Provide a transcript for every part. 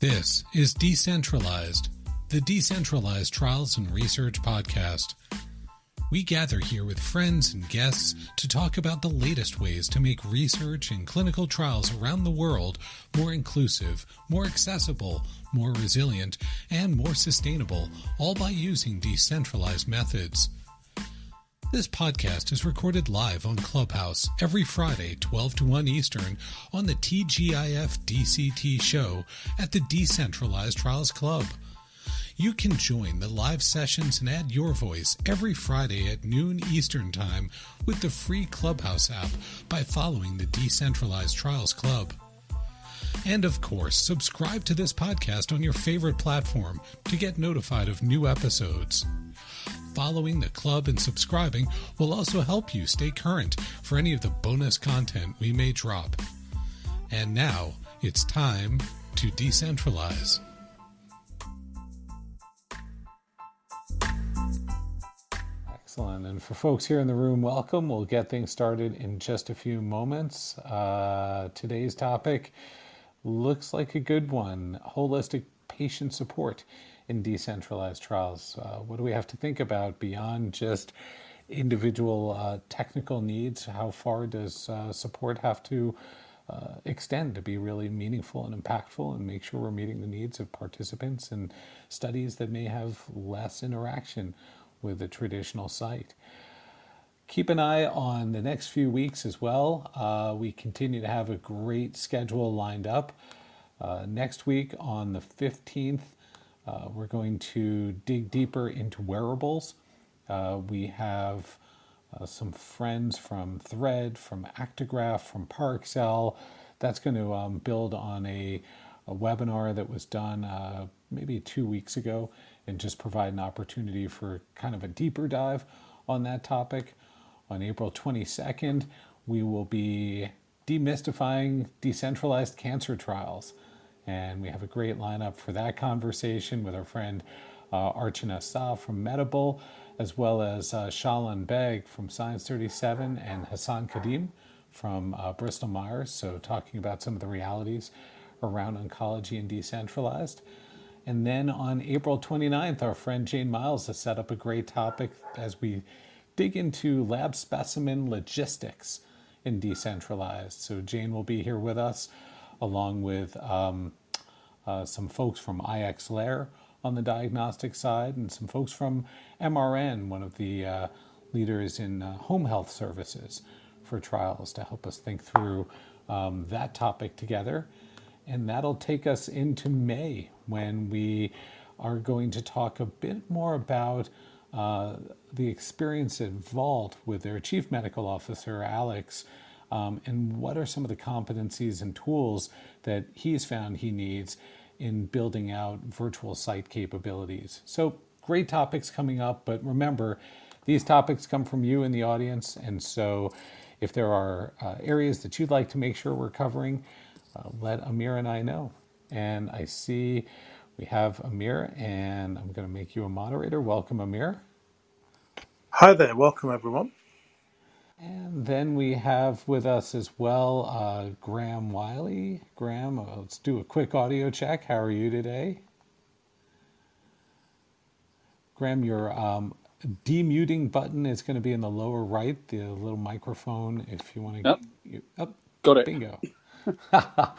This is Decentralized, the Decentralized Trials and Research Podcast. We gather here with friends and guests to talk about the latest ways to make research and clinical trials around the world more inclusive, more accessible, more resilient, and more sustainable, all by using decentralized methods. This podcast is recorded live on Clubhouse every Friday, 12 to 1 Eastern, on the TGIF DCT show at the Decentralized Trials Club. You can join the live sessions and add your voice every Friday at noon Eastern Time with the free Clubhouse app by following the Decentralized Trials Club. And of course, subscribe to this podcast on your favorite platform to get notified of new episodes. Following the club and subscribing will also help you stay current for any of the bonus content we may drop. And now it's time to decentralize. Excellent. And for folks here in the room, welcome. We'll get things started in just a few moments. Uh, today's topic looks like a good one holistic patient support in decentralized trials? Uh, what do we have to think about beyond just individual uh, technical needs? How far does uh, support have to uh, extend to be really meaningful and impactful and make sure we're meeting the needs of participants in studies that may have less interaction with a traditional site? Keep an eye on the next few weeks as well. Uh, we continue to have a great schedule lined up. Uh, next week on the 15th, uh, we're going to dig deeper into wearables. Uh, we have uh, some friends from Thread, from Actigraph, from Parexel. That's going to um, build on a, a, webinar that was done uh, maybe two weeks ago and just provide an opportunity for kind of a deeper dive on that topic. On April 22nd, we will be demystifying decentralized cancer trials. And we have a great lineup for that conversation with our friend uh, Archana Sa from Medable, as well as uh, Shalan Beg from Science 37 and Hassan Kadim from uh, Bristol Myers. So, talking about some of the realities around oncology and decentralized. And then on April 29th, our friend Jane Miles has set up a great topic as we dig into lab specimen logistics in decentralized. So, Jane will be here with us along with um, uh, some folks from IXLayer on the diagnostic side and some folks from MRN, one of the uh, leaders in uh, home health services for trials to help us think through um, that topic together. And that'll take us into May when we are going to talk a bit more about uh, the experience at Vault with their chief medical officer, Alex, um, and what are some of the competencies and tools that he's found he needs in building out virtual site capabilities. So, great topics coming up, but remember, these topics come from you in the audience, and so if there are uh, areas that you'd like to make sure we're covering, uh, let Amir and I know. And I see we have Amir, and I'm going to make you a moderator. Welcome, Amir. Hi there. Welcome, everyone. And then we have with us as well uh, Graham Wylie. Graham, uh, let's do a quick audio check. How are you today? Graham, your um, demuting button is going to be in the lower right, the little microphone. If you want to, yep. You, oh, got it. Bingo.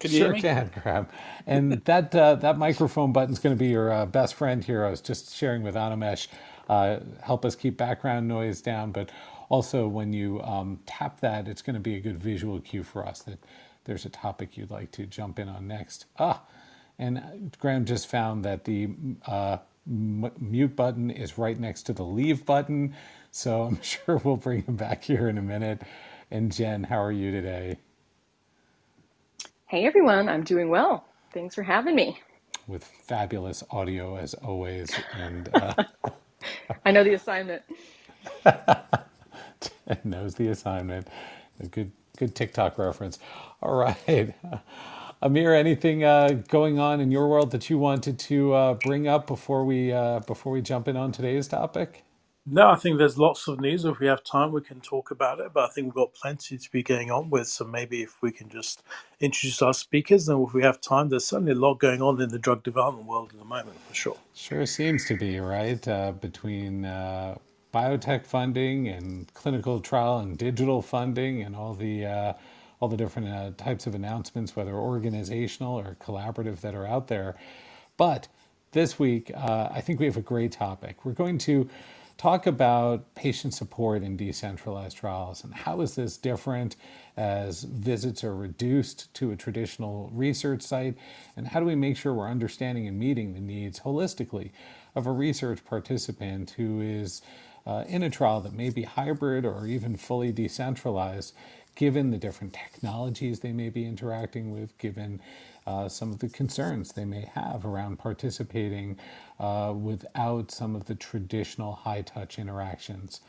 Can sure can, Graham. And that uh, that microphone button is going to be your uh, best friend here. I was just sharing with Animesh. Uh, help us keep background noise down, but also, when you um, tap that, it's going to be a good visual cue for us that there's a topic you'd like to jump in on next. Ah, and Graham just found that the uh, m- mute button is right next to the leave button. So I'm sure we'll bring him back here in a minute. And Jen, how are you today? Hey everyone, I'm doing well. Thanks for having me. With fabulous audio as always, and uh... I know the assignment. knows the assignment. A good good TikTok reference. All right. Amir, anything uh, going on in your world that you wanted to uh, bring up before we uh, before we jump in on today's topic? No, I think there's lots of news. If we have time, we can talk about it. But I think we've got plenty to be going on with. So maybe if we can just introduce our speakers, and if we have time, there's certainly a lot going on in the drug development world at the moment, for sure. Sure seems to be, right? Uh, between uh, biotech funding and clinical trial and digital funding and all the uh, all the different uh, types of announcements, whether organizational or collaborative, that are out there. But this week, uh, I think we have a great topic. We're going to talk about patient support in decentralized trials and how is this different as visits are reduced to a traditional research site and how do we make sure we're understanding and meeting the needs holistically of a research participant who is uh, in a trial that may be hybrid or even fully decentralized given the different technologies they may be interacting with, given uh, some of the concerns they may have around participating uh, without some of the traditional high touch interactions.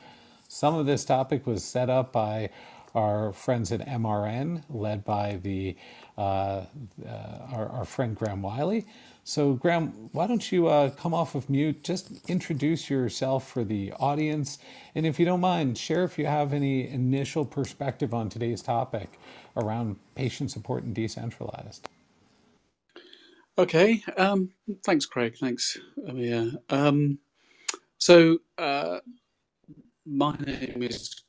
Some of this topic was set up by our friends at MRN, led by the uh, uh, our, our, friend Graham Wylie. So, Graham, why don't you uh, come off of mute? Just introduce yourself for the audience, and if you don't mind, share if you have any initial perspective on today's topic around patient support and decentralized. Okay. Um, thanks, Craig. Thanks, Amir. Um, so, uh, my name is,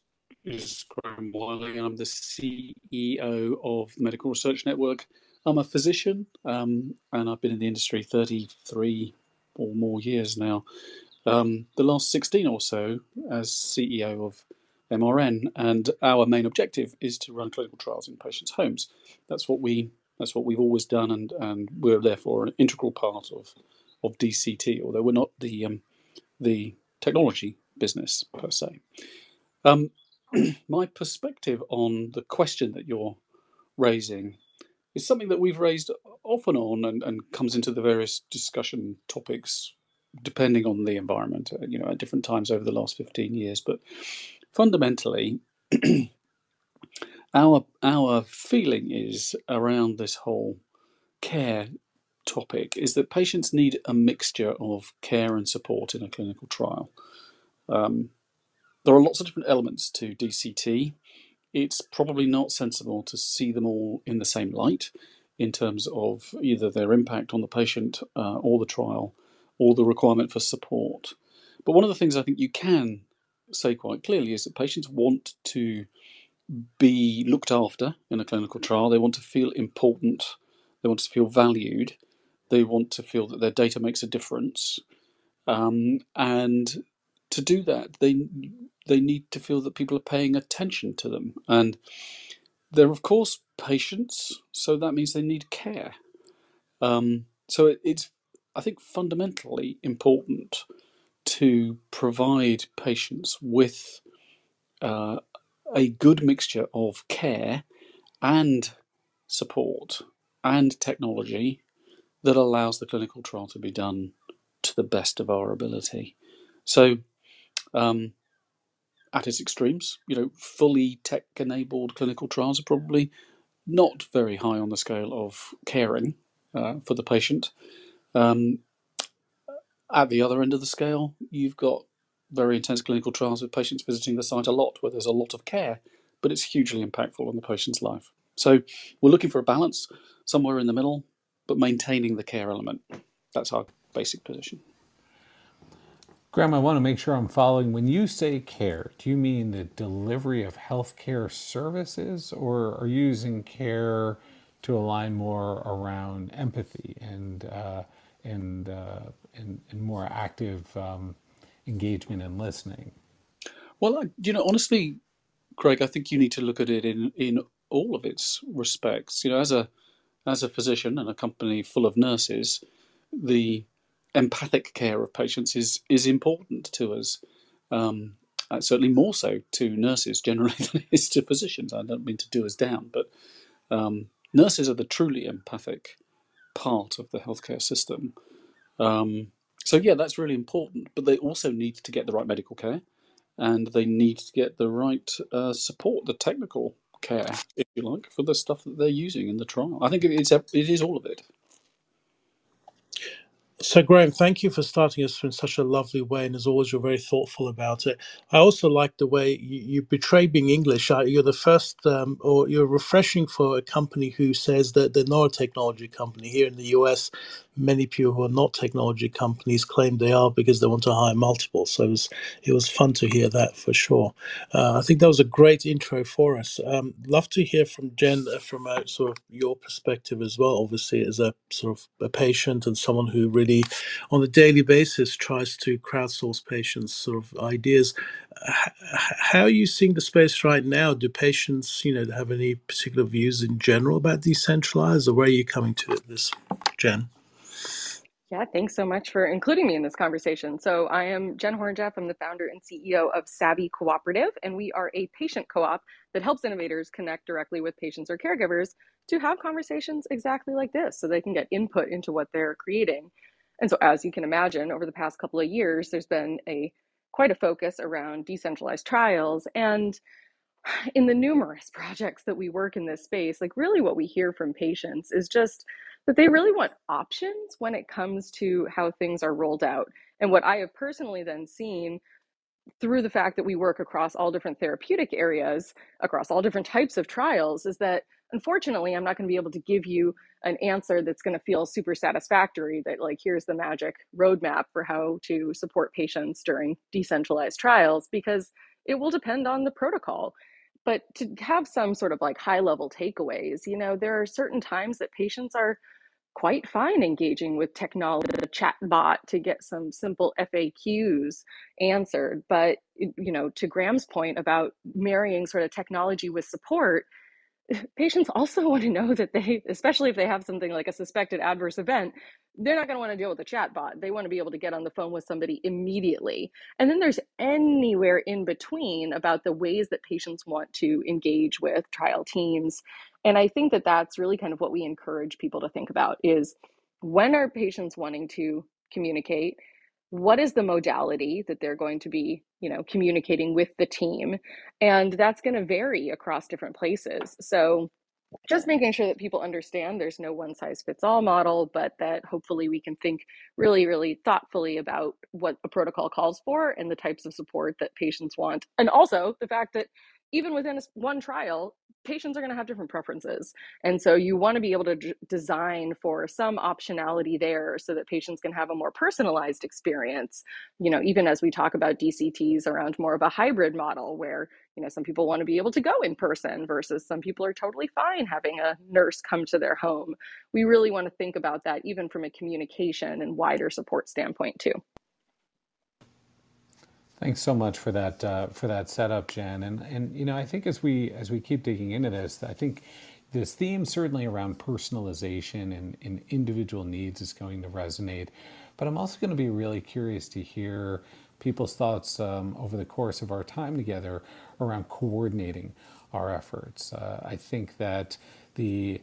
is Graham Wylie, and I'm the CEO of the Medical Research Network. I'm a physician, um, and I've been in the industry 33 or more years now. Um, the last 16 or so as CEO of MRN, and our main objective is to run clinical trials in patients' homes. That's what we that's what we've always done, and, and we're therefore an integral part of of DCT, although we're not the um, the technology business per se. Um, my perspective on the question that you're raising is something that we've raised off and on, and, and comes into the various discussion topics depending on the environment. Uh, you know, at different times over the last fifteen years, but fundamentally. our our feeling is around this whole care topic is that patients need a mixture of care and support in a clinical trial. Um, there are lots of different elements to DCT. It's probably not sensible to see them all in the same light in terms of either their impact on the patient uh, or the trial or the requirement for support. But one of the things I think you can say quite clearly is that patients want to be looked after in a clinical trial. They want to feel important. They want to feel valued. They want to feel that their data makes a difference. Um, and to do that, they they need to feel that people are paying attention to them. And they're of course patients, so that means they need care. Um, so it, it's I think fundamentally important to provide patients with uh, a good mixture of care and support and technology that allows the clinical trial to be done to the best of our ability. So, um, at its extremes, you know, fully tech enabled clinical trials are probably not very high on the scale of caring uh, for the patient. Um, at the other end of the scale, you've got very intense clinical trials with patients visiting the site a lot, where there's a lot of care, but it's hugely impactful on the patient's life. So we're looking for a balance somewhere in the middle, but maintaining the care element. That's our basic position. Graham, I want to make sure I'm following. When you say care, do you mean the delivery of healthcare services, or are you using care to align more around empathy and uh, and, uh, and, and more active um, engagement and listening? Well, you know, honestly, Craig, I think you need to look at it in in all of its respects. You know, as a as a physician and a company full of nurses, the empathic care of patients is is important to us. Um, uh, certainly more so to nurses generally than it is to physicians. I don't mean to do us down, but um, nurses are the truly empathic part of the healthcare system. Um, so yeah, that's really important. But they also need to get the right medical care, and they need to get the right uh, support, the technical care, if you like, for the stuff that they're using in the trial. I think it's it is all of it. So, Graham, thank you for starting us in such a lovely way. And as always, you're very thoughtful about it. I also like the way you, you betray being English. Uh, You're the first, um, or you're refreshing for a company who says that they're not a technology company. Here in the US, many people who are not technology companies claim they are because they want to higher multiple. So it was, it was fun to hear that for sure. Uh, I think that was a great intro for us. Um, love to hear from Jen uh, from a, sort of your perspective as well, obviously, as a sort of a patient and someone who really, on a daily basis, tries to crowdsource patients' sort of ideas. H- how are you seeing the space right now? Do patients, you know, have any particular views in general about decentralized, or where are you coming to this, Jen? Yeah, thanks so much for including me in this conversation. So, I am Jen Horonjeff. I'm the founder and CEO of Savvy Cooperative, and we are a patient co op that helps innovators connect directly with patients or caregivers to have conversations exactly like this so they can get input into what they're creating. And so, as you can imagine, over the past couple of years, there's been a quite a focus around decentralized trials. And in the numerous projects that we work in this space, like really what we hear from patients is just that they really want options when it comes to how things are rolled out. And what I have personally then seen through the fact that we work across all different therapeutic areas, across all different types of trials, is that unfortunately, I'm not going to be able to give you an answer that's going to feel super satisfactory that, like, here's the magic roadmap for how to support patients during decentralized trials, because it will depend on the protocol. But to have some sort of like high level takeaways, you know, there are certain times that patients are quite fine engaging with technology, a chat bot to get some simple FAQs answered. But, you know, to Graham's point about marrying sort of technology with support, patients also want to know that they, especially if they have something like a suspected adverse event, they're not going to want to deal with a chat bot. They want to be able to get on the phone with somebody immediately. And then there's anywhere in between about the ways that patients want to engage with trial teams. And I think that that's really kind of what we encourage people to think about is when are patients wanting to communicate? What is the modality that they're going to be, you know, communicating with the team? And that's going to vary across different places. So just making sure that people understand there's no one size fits all model, but that hopefully we can think really, really thoughtfully about what a protocol calls for and the types of support that patients want. And also the fact that even within one trial, patients are going to have different preferences. And so you want to be able to d- design for some optionality there so that patients can have a more personalized experience. You know, even as we talk about DCTs around more of a hybrid model where you know, some people want to be able to go in person versus some people are totally fine having a nurse come to their home. We really want to think about that even from a communication and wider support standpoint too. Thanks so much for that uh, for that setup, Jen. And and you know, I think as we as we keep digging into this, I think this theme certainly around personalization and, and individual needs is going to resonate. But I'm also going to be really curious to hear people's thoughts um, over the course of our time together around coordinating our efforts. Uh, I think that the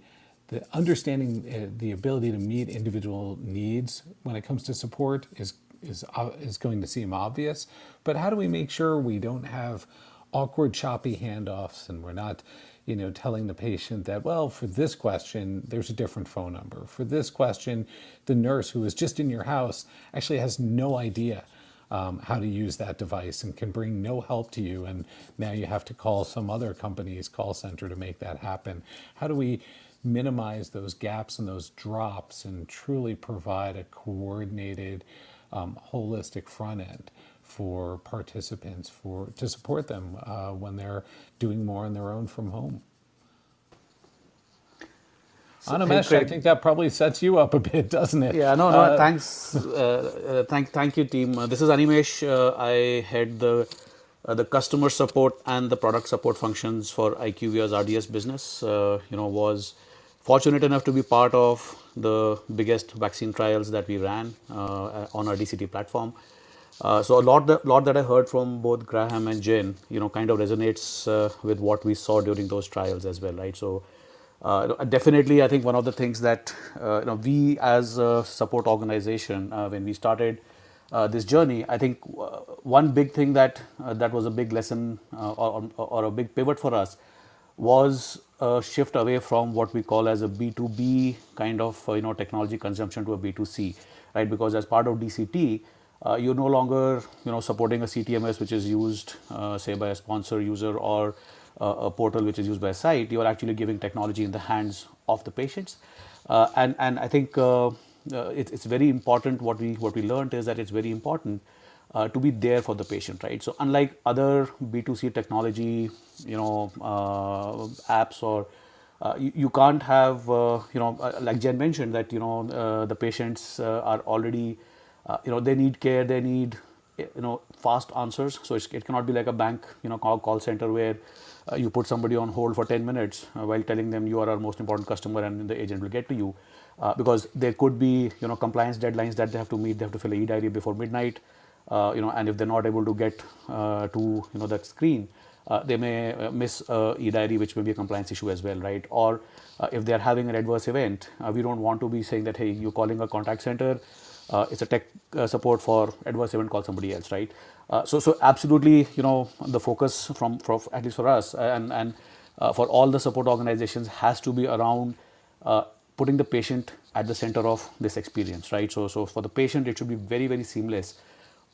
the understanding uh, the ability to meet individual needs when it comes to support is is uh, is going to seem obvious, but how do we make sure we don't have awkward, choppy handoffs, and we're not, you know, telling the patient that, well, for this question, there's a different phone number. For this question, the nurse who is just in your house actually has no idea um, how to use that device and can bring no help to you. And now you have to call some other company's call center to make that happen. How do we minimize those gaps and those drops and truly provide a coordinated, um, holistic front end for participants for to support them uh, when they're doing more on their own from home? So, hey, Animesh, I think that probably sets you up a bit, doesn't it? Yeah, no, no, Uh, thanks. Uh, uh, thank, thank you, team. Uh, this is Animesh. Uh, I head the uh, the customer support and the product support functions for IQVIA's RDS business. Uh, you know, was fortunate enough to be part of the biggest vaccine trials that we ran uh, on our DCT platform. Uh, so a lot that, lot that I heard from both Graham and Jen, you know, kind of resonates uh, with what we saw during those trials as well, right? So uh, definitely, I think one of the things that uh, you know we as a support organization uh, when we started this journey, I think one big thing that that was a big lesson or, or a big pivot for us was a shift away from what we call as a B2B kind of uh, you know technology consumption to a B2C. right? Because as part of DCT, uh, you're no longer you know supporting a CTMS which is used uh, say by a sponsor user or uh, a portal which is used by a site. You are actually giving technology in the hands of the patients, uh, and and I think uh, it, it's very important. What we what we learned is that it's very important to be there for the patient, right? So unlike other B2C technology, you know, apps or uh, you, you, can't have uh, you know uh, like Jen mentioned that you know the patients are already you know they need care they need you know fast answers. So it cannot be like a bank you know call, call center where uh, you put somebody on hold for 10 minutes uh, while telling them you are our most important customer and the agent will get to you uh, because there could be you know compliance deadlines that they have to meet. They have to fill a e-diary before midnight you know and if they're not able to get to you know that screen uh, they may uh, miss uh, e-diary, which may be a compliance issue as well, right? Or uh, if they are having an adverse event, uh, we don't want to be saying that, hey, you're calling a contact center, uh, it's a tech support for adverse event, call somebody else, right? so, so absolutely, you know, the focus from, from at least for us and, and for all the support organizations has to be around putting the patient at the center of this experience, right? So, so for the patient, it should be very, very seamless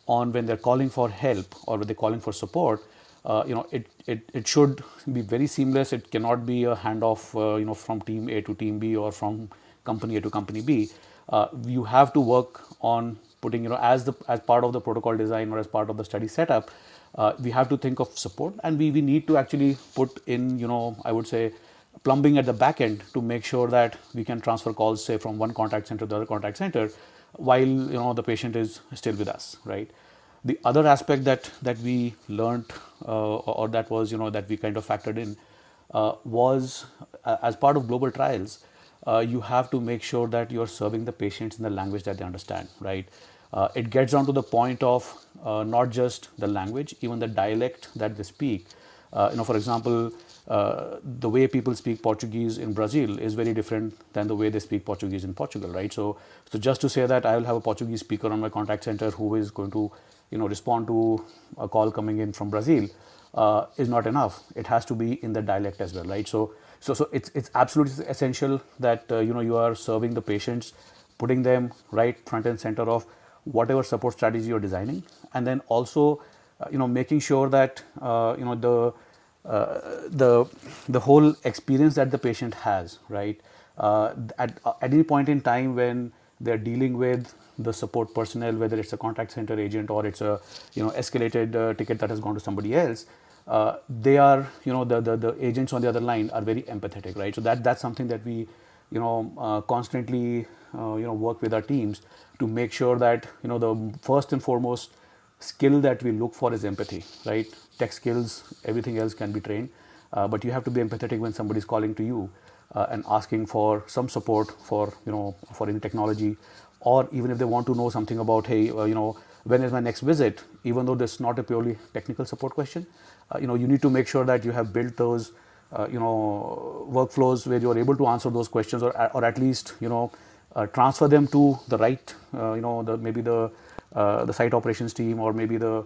on when they're calling for help or when they're calling for support uh, you know, it, it, it should be very seamless. It cannot be a handoff, uh, you know, from team A to team B or from company A to company B. Uh, you have to work on putting, you know, as the as part of the protocol design or as part of the study setup, uh, we have to think of support and we, we need to actually put in, you know, I would say plumbing at the back end to make sure that we can transfer calls, say, from one contact center to the other contact center while, you know, the patient is still with us, right? The other aspect that that we learned uh, or that was you know that we kind of factored in uh, was uh, as part of global trials. you have to make sure that you're serving the patients in the language that they understand, right? it gets down to the point of not just the language, even the dialect that they speak. you know, for example, uh, the way people speak Portuguese in Brazil is very different than the way they speak Portuguese in Portugal, right? So, so just to say that I will have a Portuguese speaker on my contact center who is going to you know, respond to a call coming in from Brazil uh, is not enough. It has to be in the dialect as well, right? So, so, so it's it's absolutely essential that uh, you know you are serving the patients, putting them right front and center of whatever support strategy you're designing, and then also uh, you know making sure that uh, you know the the the whole experience that the patient has, right? Uh, at at any point in time when they're dealing with the support personnel, whether it's a contact center agent or it's a you know escalated uh, ticket that has gone to somebody else. Uh, they are you know the, the the agents on the other line are very empathetic, right? So that that's something that we you know uh, constantly uh, you know work with our teams to make sure that you know the first and foremost skill that we look for is empathy, right? Tech skills, everything else can be trained, uh, but you have to be empathetic when somebody is calling to you. Uh, and asking for some support for you know for any technology or even if they want to know something about, hey, uh, you know, when is my next visit, even though this is not a purely technical support question, uh, you know, you need to make sure that you have built those, uh, you know, workflows where you're able to answer those questions or, or at least, you know, uh, transfer them to the right, you know, the maybe the the site operations team or maybe the,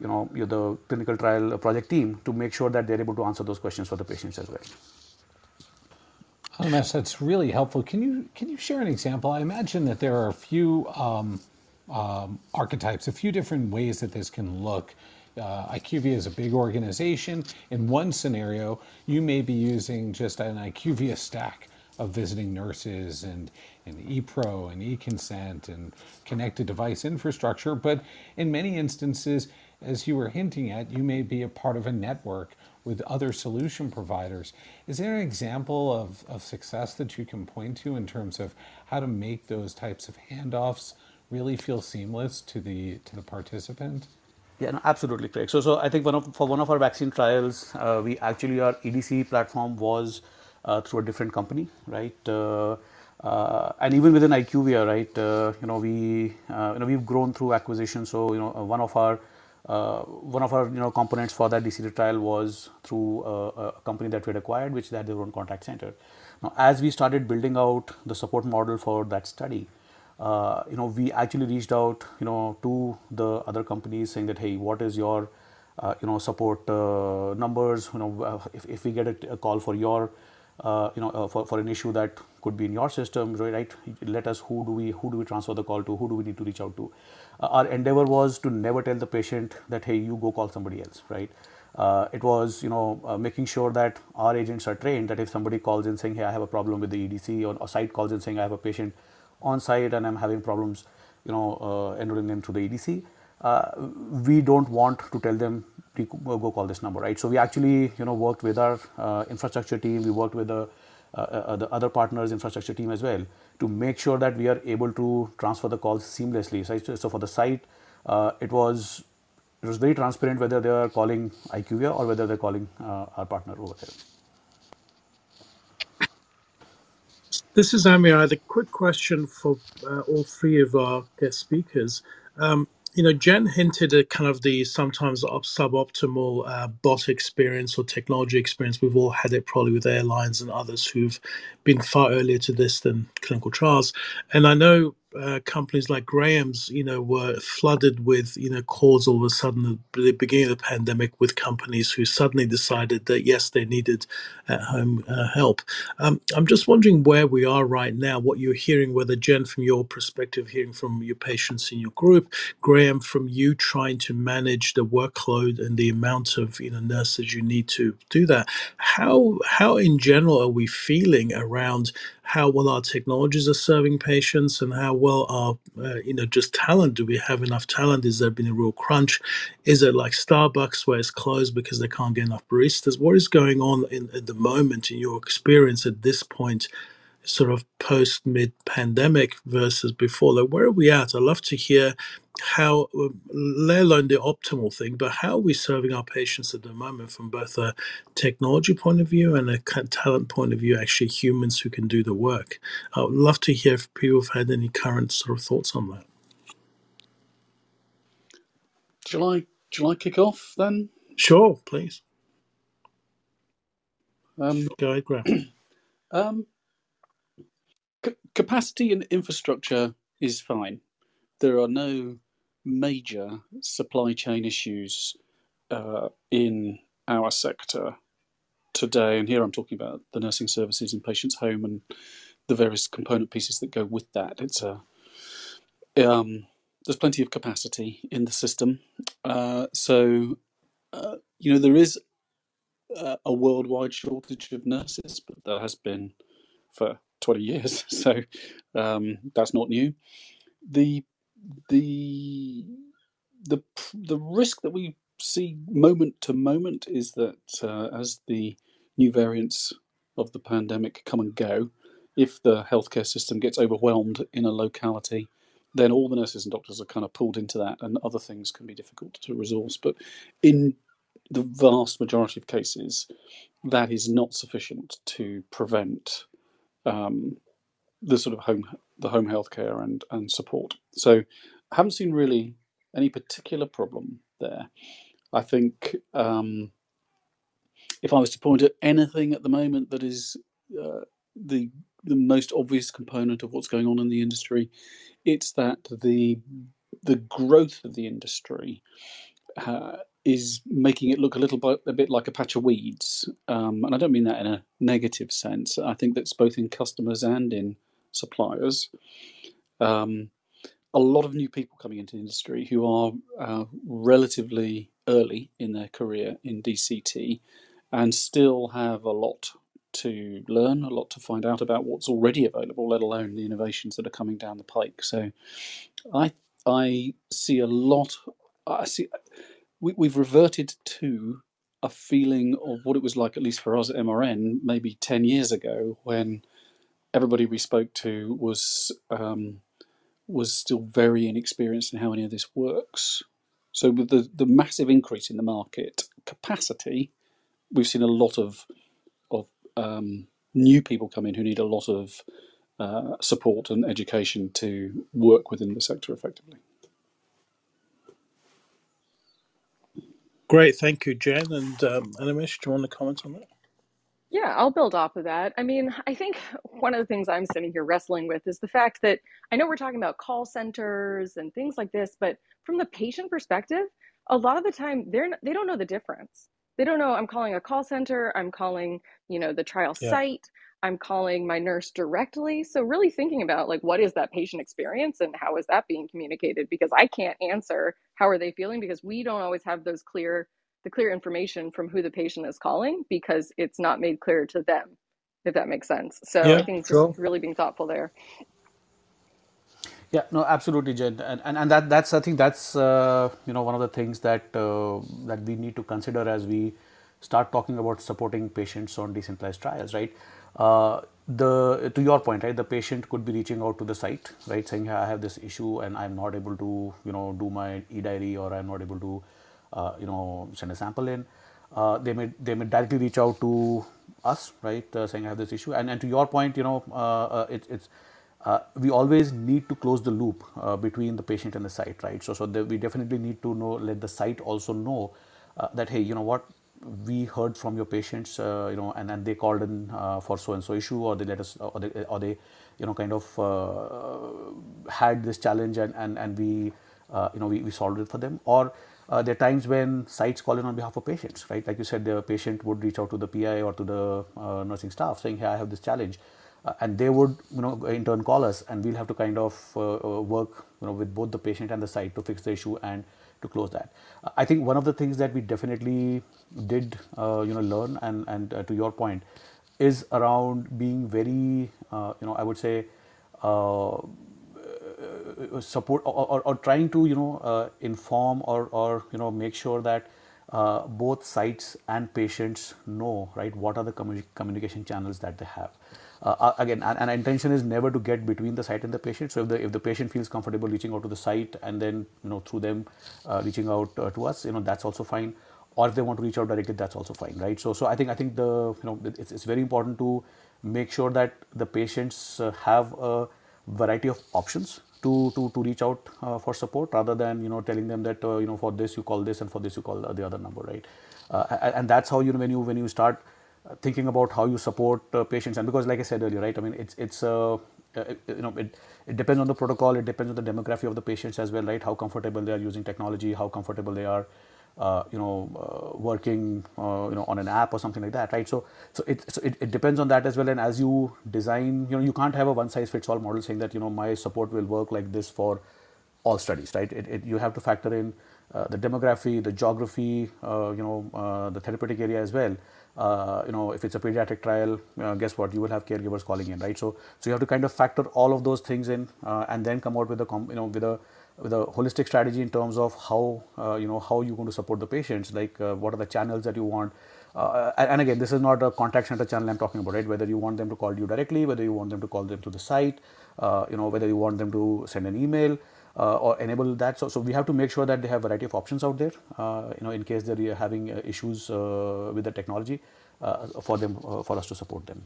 you know, the clinical trial project team to make sure that they're able to answer those questions for the patients as well. Animesh, that's really helpful. Can you can you share an example? I imagine that there are a few um, um, archetypes, a few different ways that this can look. Uh, IQVIA is a big organization. In one scenario, you may be using just an IQVIA stack of visiting nurses and, and ePro and eConsent and connected device infrastructure. But in many instances, as you were hinting at, you may be a part of a network with other solution providers. Is there an example of, of success that you can point to in terms of how to make those types of handoffs really feel seamless to the to the participant? Yeah, no, absolutely Craig. So, so I think one of for one of our vaccine trials, uh, we actually our EDC platform was uh, through a different company, right? Uh, uh and even within IQVIA, right? Uh, you know, we uh, you know we've grown through acquisition. So, you know, one of our uh, one of our you know components for that DCT trial was through a, a, company that we had acquired, which had their own contact center. Now, as we started building out the support model for that study, uh, you know, we actually reached out, you know, to the other companies saying that, hey, what is your, uh, you know, support uh, numbers? You know, uh, if, if we get a, a, call for your uh, you know, uh, for, for an issue that could be in your system, right? Let us who do we who do we transfer the call to? Who do we need to reach out to? Uh, our endeavor was to never tell the patient that hey, you go call somebody else, right? Uh, it was you know uh, making sure that our agents are trained that if somebody calls in saying hey I have a problem with the EDC or a site calls in saying I have a patient on site and I'm having problems you know uh, enrolling them through the EDC uh, we don't want to tell them to go call this number right so we actually you know worked with our uh, infrastructure team we worked with the uh, the other partners infrastructure team as well to make sure that we are able to transfer the calls seamlessly so, so for the site it was it was very transparent whether they are calling IQVIA or whether they're calling uh, our partner over there. This is Amir. I had a quick question for uh, all three of our guest speakers. Um, you know, Jen hinted at kind of the sometimes suboptimal uh, bot experience or technology experience. We've all had it probably with airlines and others who've been far earlier to this than clinical trials. And I know uh, companies like Graham's, you know, were flooded with, you know, calls all of a sudden at the beginning of the pandemic with companies who suddenly decided that yes, they needed at-home uh, help. Um, I'm just wondering where we are right now. What you're hearing, whether Jen, from your perspective, hearing from your patients in your group, Graham, from you trying to manage the workload and the amount of, you know, nurses you need to do that. How how in general are we feeling around how well our technologies are serving patients and how well our uh, you know just talent do we have enough talent? Is there been a real crunch? Is it like starbucks where it's closed because they can't get enough baristas? What is going on in at the moment in your experience at this point sort of post mid pandemic versus before? Like where are we at? I'd love to hear how let alone the optimal thing but how are we serving our patients at the moment from both a technology point of view and a talent point of view actually humans who can do the work? I would love to hear if people have had any current sort of thoughts on that. Shall i shall i kick off then? Sure please. Um, go ahead graham. um, c- capacity and infrastructure is fine. There are no major supply chain issues uh, in our sector today, and here I'm talking about the nursing services in patients' home and the various component pieces that go with that. It's a um, there's plenty of capacity in the system, uh, so uh, you know there is a, worldwide shortage of nurses, but there has been for 20 years, so um, that's not new. The the the the risk that we see moment to moment is that uh, as the new variants of the pandemic come and go, if the healthcare system gets overwhelmed in a locality, then all the nurses and doctors are kind of pulled into that, and other things can be difficult to resource. But in the vast majority of cases, that is not sufficient to prevent um, the sort of home the home healthcare and and support. So I haven't seen really any particular problem there. I think um, if I was to point at anything at the moment that is uh, the the most obvious component of what's going on in the industry, it's that the the growth of the industry uh, is making it look a little bit a bit like a patch of weeds, um, and I don't mean that in a negative sense. I think that's both in customers and in suppliers. Um, a lot of new people coming into the industry who are uh, relatively early in their career in DCT and still have a lot to learn, a lot to find out about what's already available, let alone the innovations that are coming down the pike. So, I I see a lot. I see we, we've reverted to a feeling of what it was like, at least for us at MRN, maybe ten years ago, when everybody we spoke to was um, was still very inexperienced in how any of this works. So with the, the massive increase in the market capacity, we've seen a lot of of um, new people come in who need a lot of uh, support and education to work within the sector effectively. Great, thank you, Jen and um, Animesh. Do you want to comment on that? Yeah, I'll build off of that. I mean, I think one of the things I'm sitting here wrestling with is the fact that I know we're talking about call centers and things like this, but from the patient perspective, a lot of the time they're they don't know the difference. they don't know i'm calling a call center i'm calling you know the trial Yeah. site i'm calling my nurse directly so really thinking about like what is that patient experience and how is that being communicated because i can't answer how are they feeling because we don't always have those clear the clear information from who the patient is calling because it's not made clear to them if that makes sense so i Yeah, think just sure. really being thoughtful there Yeah, no, absolutely, Jen, and and, and that that's I think that's uh, you know one of the things that uh, that we need to consider as we start talking about supporting patients on decentralized trials, right? Uh, the to your point, right? The patient could be reaching out to the site, right, saying, "Hey, I have this issue and I'm not able to you know do my e diary or I'm not able to uh, you know send a sample in." Uh, they may they may directly reach out to us, right, uh, saying, "I have this issue," and and to your point, you know, uh, uh, it, it's uh, we always need to close the loop uh, between the patient and the site, right? So, so the, we definitely need to know, let the site also know uh, that, hey, you know what, we heard from your patients, uh, you know, and then they called in uh, for so and so issue, or they let us, or they, or they you know, kind of uh, had this challenge, and and and we, uh, you know, we, we solved it for them, or uh, there are times when sites call in on behalf of patients, right? Like you said, the patient would reach out to the PI or to the uh, nursing staff saying, "Hey, I have this challenge," uh, and they would, you know, in turn call us, and we'll have to kind of uh, uh, work, you know, with both the patient and the site to fix the issue and to close that. Uh, I think one of the things that we definitely did, you know, learn, and and to your point, is around being very, you know, I would say. Uh, support or, or, or, trying to you know uh, inform or, or you know make sure that uh, both sites and patients know right what are the communi- communication channels that they have. Uh, uh, again and, and intention is never to get between the site and the patient. So if the if the patient feels comfortable reaching out to the site and then you know through them uh, reaching out to us you know that's also fine. Or if they want to reach out directly that's also fine right? So so i think i think the you know it's, it's very important to make sure that the patients have a variety of options to, to, to reach out uh, for support rather than you know telling them that uh, you know for this you call this and for this you call the other number right? Uh, and that's how you know when you when you start thinking about how you support uh, patients. And because like I said earlier right I mean it's it's uh, uh, you know it, it depends on the protocol. It depends on the demography of the patients as well right? How comfortable they are using technology how comfortable they are uh, you know, uh, working, uh, you know, on an app or something like that, right? So, so it, so it, it depends on that as well. And as you design, you know, you can't have a one size fits all model saying that you know my support will work like this for all studies, right? It, it, you have to factor in uh, the demography, the geography, uh, you know, uh, the therapeutic area as well. you know, if it's a pediatric trial, guess what? You will have caregivers calling in, right? So, so you have to kind of factor all of those things in, and then come out with a, you know, with a with a holistic strategy in terms of how uh, you know how you're going to support the patients like uh, what are the channels that you want. Uh, and again this is not a contact center channel i'm talking about right? Whether you want them to call you directly whether you want them to call them to the site uh, you know whether you want them to send an email uh, or enable that. So, so we have to make sure that they have a variety of options out there uh, you know in case they're having issues with the technology for them for us to support them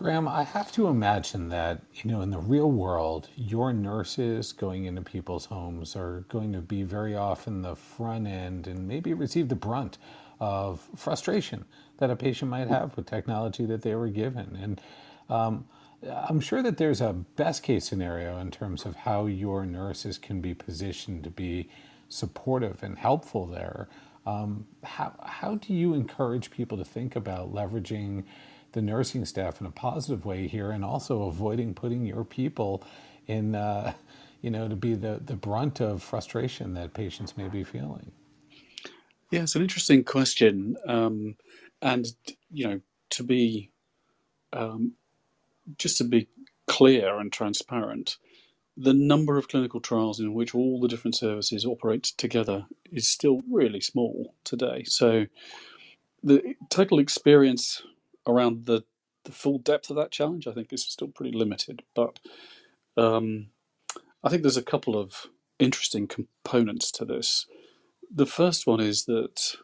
Graham, I have to imagine that, you know, in the real world, your nurses going into people's homes are going to be very often the front end and maybe receive the brunt of frustration that a patient might have with technology that they were given. And um, I'm sure that there's a best case scenario in terms of how your nurses can be positioned to be supportive and helpful there. Um, how, how do you encourage people to think about leveraging the nursing staff in a positive way here and also avoiding putting your people in, uh, you know, to be the, the brunt of frustration that patients may be feeling? Yeah, it's an interesting question. Um, and, you know, to be, um, just to be clear and transparent, the number of clinical trials in which all the different services operate together is still really small today. So the total experience around the the full depth of that challenge, I think, is still pretty limited. But um, I think there's a couple of interesting components to this. The first one is that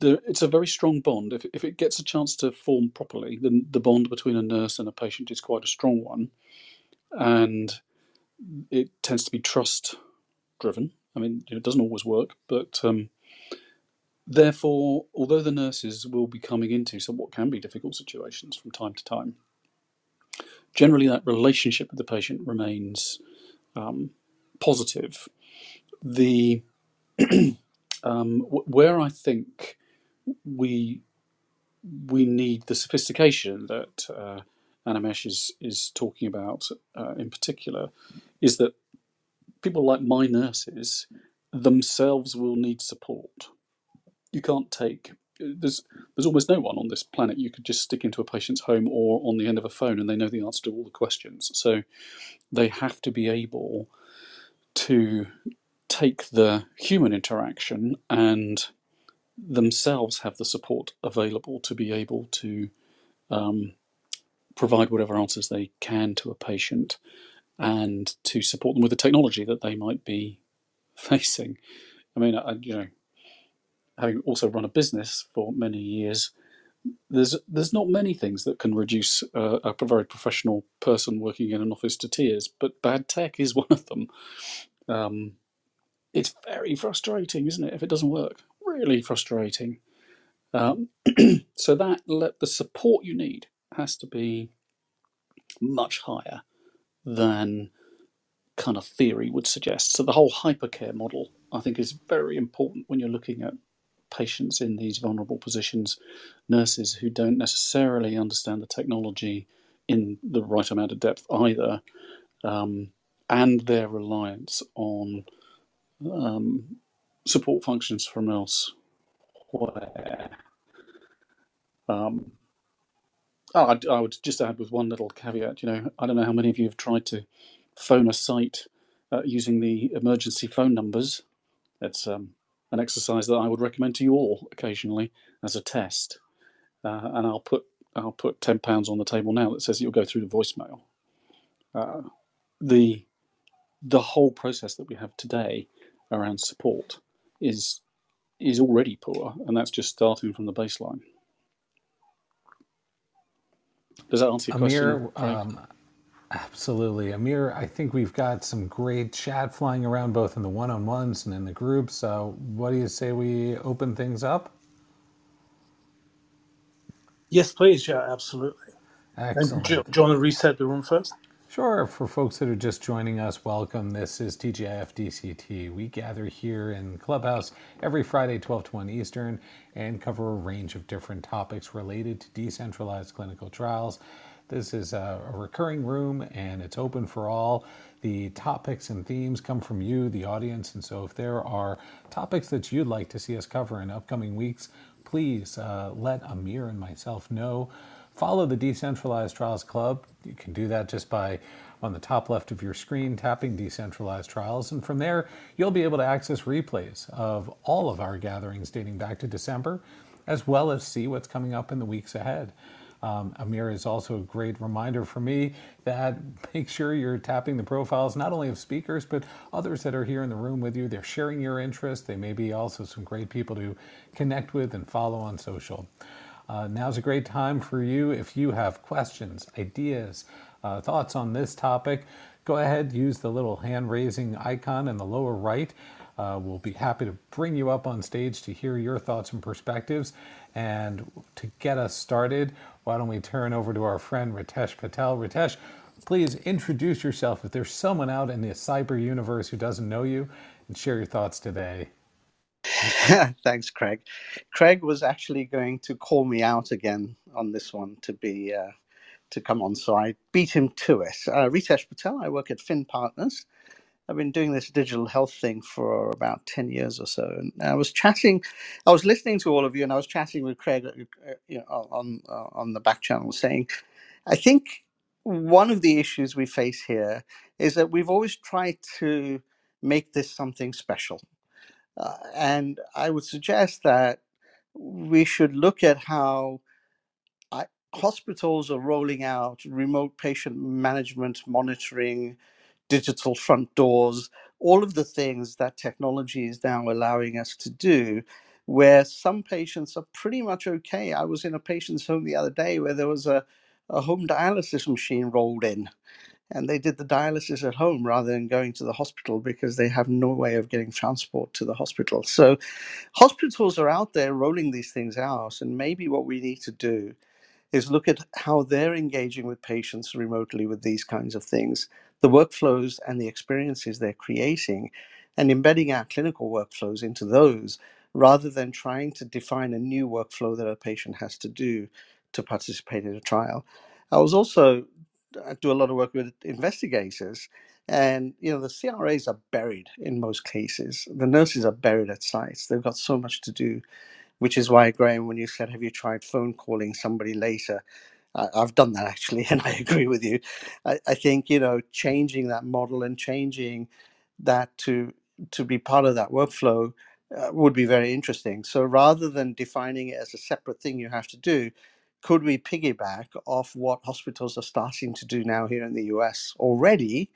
there, it's a very strong bond. If, if it gets a chance to form properly, then the bond between a nurse and a patient is quite a strong one. And it tends to be trust driven. I mean, it doesn't always work, but um, Therefore, although the nurses will be coming into somewhat can be difficult situations from time to time, generally that relationship with the patient remains um, positive. The um, where I think we we need the sophistication that uh, Animesh is is talking about uh, in particular is that people like my nurses themselves will need support. You can't take there's there's almost no one on this planet you could just stick into a patient's home or on the end of a phone and they know the answer to all the questions. So they have to be able to take the human interaction and themselves have the support available to be able to um, provide whatever answers they can to a patient and to support them with the technology that they might be facing. I mean, I, you know, having also run a business for many years, there's there's not many things that can reduce uh, a very professional person working in an office to tears, but bad tech is one of them. Um, it's very frustrating, isn't it, if it doesn't work? Really frustrating. Um, so that let the support you need has to be much higher than kind of theory would suggest. So the whole hypercare model, I think, is very important when you're looking at patients in these vulnerable positions, nurses who don't necessarily understand the technology in the right amount of depth either, um, and their reliance on um, support functions from elsewhere. Um, oh, I, I, would just add with one little caveat. You know, I don't know how many of you have tried to phone a site uh, using the emergency phone numbers. It's um, an exercise that I would recommend to you all occasionally as a test. Uh, and I'll put I'll put ten pounds on the table now that says you'll go through the voicemail. Uh, the the whole process that we have today around support is is already poor, and that's just starting from the baseline. Does that answer your Amir, question? Um, absolutely. Amir, I think we've got some great chat flying around both in the one on ones and in the groups. So, what do you say we open things up? Yes, please. Yeah, absolutely. Excellent. do, do you want to reset the room first? Sure. For folks that are just joining us, welcome. This is TGIF DCT. We gather here in Clubhouse every Friday, 12 to 1 Eastern, and cover a range of different topics related to decentralized clinical trials. This is a, recurring room and it's open for all. The topics and themes come from you, the audience, and so if there are topics that you'd like to see us cover in upcoming weeks, please uh, let Amir and myself know follow the Decentralized Trials Club. You can do that just by on the top left of your screen tapping Decentralized Trials. And from there, you'll be able to access replays of all of our gatherings dating back to December, as well as see what's coming up in the weeks ahead. Um, Amir is also a great reminder for me that make sure you're tapping the profiles not only of speakers, but others that are here in the room with you. They're sharing your interest. They may be also some great people to connect with and follow on social. Uh, now's a great time for you if you have questions, ideas, uh, thoughts on this topic. Go ahead, use the little hand raising icon in the lower right. Uh, we'll be happy to bring you up on stage to hear your thoughts and perspectives. And to get us started, why don't we turn over to our friend Ritesh Patel? Ritesh, please introduce yourself if there's someone out in the cyber universe who doesn't know you and share your thoughts today. Thanks, Craig. Craig was actually going to call me out again on this one to be uh, to come on, so I beat him to it. Uh, Ritesh Patel. I work at Finn Partners. I've been doing this digital health thing for about ten years or so, and I was chatting. I was listening to all of you, and I was chatting with Craig, uh, you know, on uh, on the back channel, saying, I think one of the issues we face here is that we've always tried to make this something special uh, and I would suggest that we should look at how I, hospitals are rolling out remote patient management, monitoring, digital front doors, all of the things that technology is now allowing us to do, where some patients are pretty much okay. I was in a patient's home the other day where there was a, a home dialysis machine rolled in and they did the dialysis at home rather than going to the hospital because they have no way of getting transport to the hospital. So, hospitals are out there rolling these things out, and maybe what we need to do is look at how they're engaging with patients remotely with these kinds of things, the workflows and the experiences they're creating, and embedding our clinical workflows into those rather than trying to define a new workflow that a patient has to do to participate in a trial. I was also I do a lot of work with investigators, and you know the CRAs are buried in most cases. The nurses are buried at sites. They've got so much to do, which is why Graham, when you said, "Have you tried phone calling somebody later?" I, I've done that actually, and I agree with you. I, I think you know changing that model and changing that to to be part of that workflow uh, would be very interesting. So rather than defining it as a separate thing you have to do, could we piggyback off what hospitals are starting to do now here in the US already,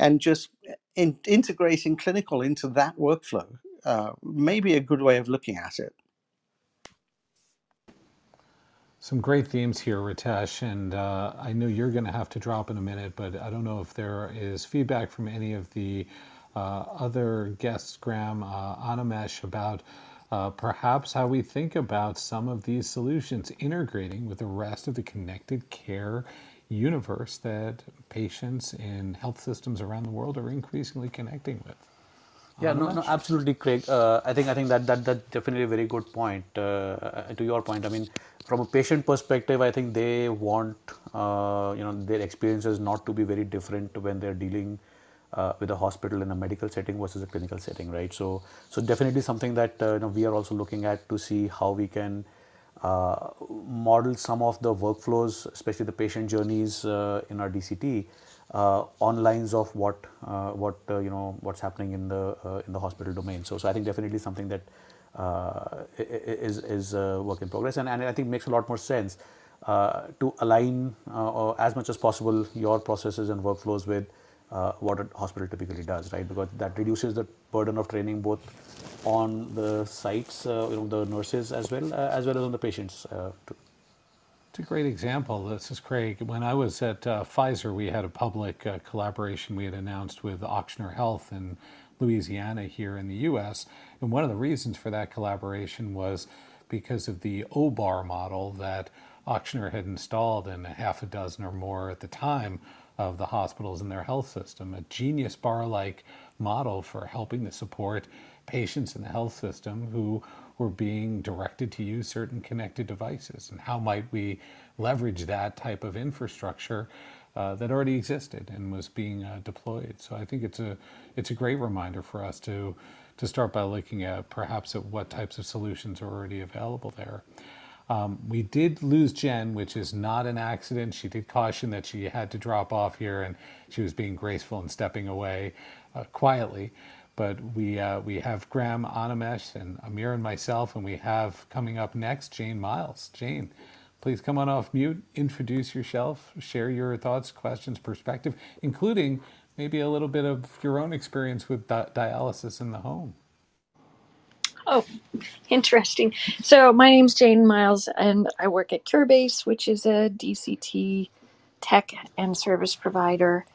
and just in, integrating clinical into that workflow? Uh, maybe a good way of looking at it. Some great themes here, Ritesh, and uh, I know you're going to have to drop in a minute, but I don't know if there is feedback from any of the uh, other guests, Graham, uh, Animesh, about uh, perhaps how we think about some of these solutions integrating with the rest of the connected care universe that patients in health systems around the world are increasingly connecting with. Yeah, no, no, absolutely, Craig. Uh, I think I think that that that's definitely a very good point. Uh, to your point, I mean, from a patient perspective, I think they want uh, you know their experiences not to be very different when they're dealing uh, with a hospital in a medical setting versus a clinical setting, right? So so definitely something that uh, you know we are also looking at to see how we can uh, model some of the workflows, especially the patient journeys uh, in our DCT, uh, on lines of what uh, what you know what's happening in the in the hospital domain. So so I think definitely something that uh, is is a work in progress, and, and I think makes a lot more sense uh, to align uh, as much as possible your processes and workflows with uh, what a hospital typically does, right? Because that reduces the burden of training both on the sites, uh, you know, the nurses as well uh, as well as on the patients. Too. It's a great example. This is Craig. When I was at uh, Pfizer, we had a public uh, collaboration we had announced with Ochsner Health in Louisiana here in the US. And one of the reasons for that collaboration was because of the O Bar model that Ochsner had installed in a half a dozen or more at the time of the hospitals in their health system, a genius bar like model for helping to support patients in the health system who were being directed to use certain connected devices. And how might we leverage that type of infrastructure uh, that already existed and was being uh, deployed. So I think it's a it's a great reminder for us to to start by looking at perhaps at what types of solutions are already available there. Um, we did lose Jen, which is not an accident. She did caution that she had to drop off here, and she was being graceful and stepping away uh, quietly. But we uh, we have Graham Animesh and Amir and myself, and we have coming up next Jane Miles. Jane, Please come on off mute, introduce yourself, share your thoughts, questions, perspective, including maybe a little bit of your own experience with di- dialysis in the home. Oh, interesting. So, my name's Jane Miles, and I work at Curebase, which is a DCT tech and service provider.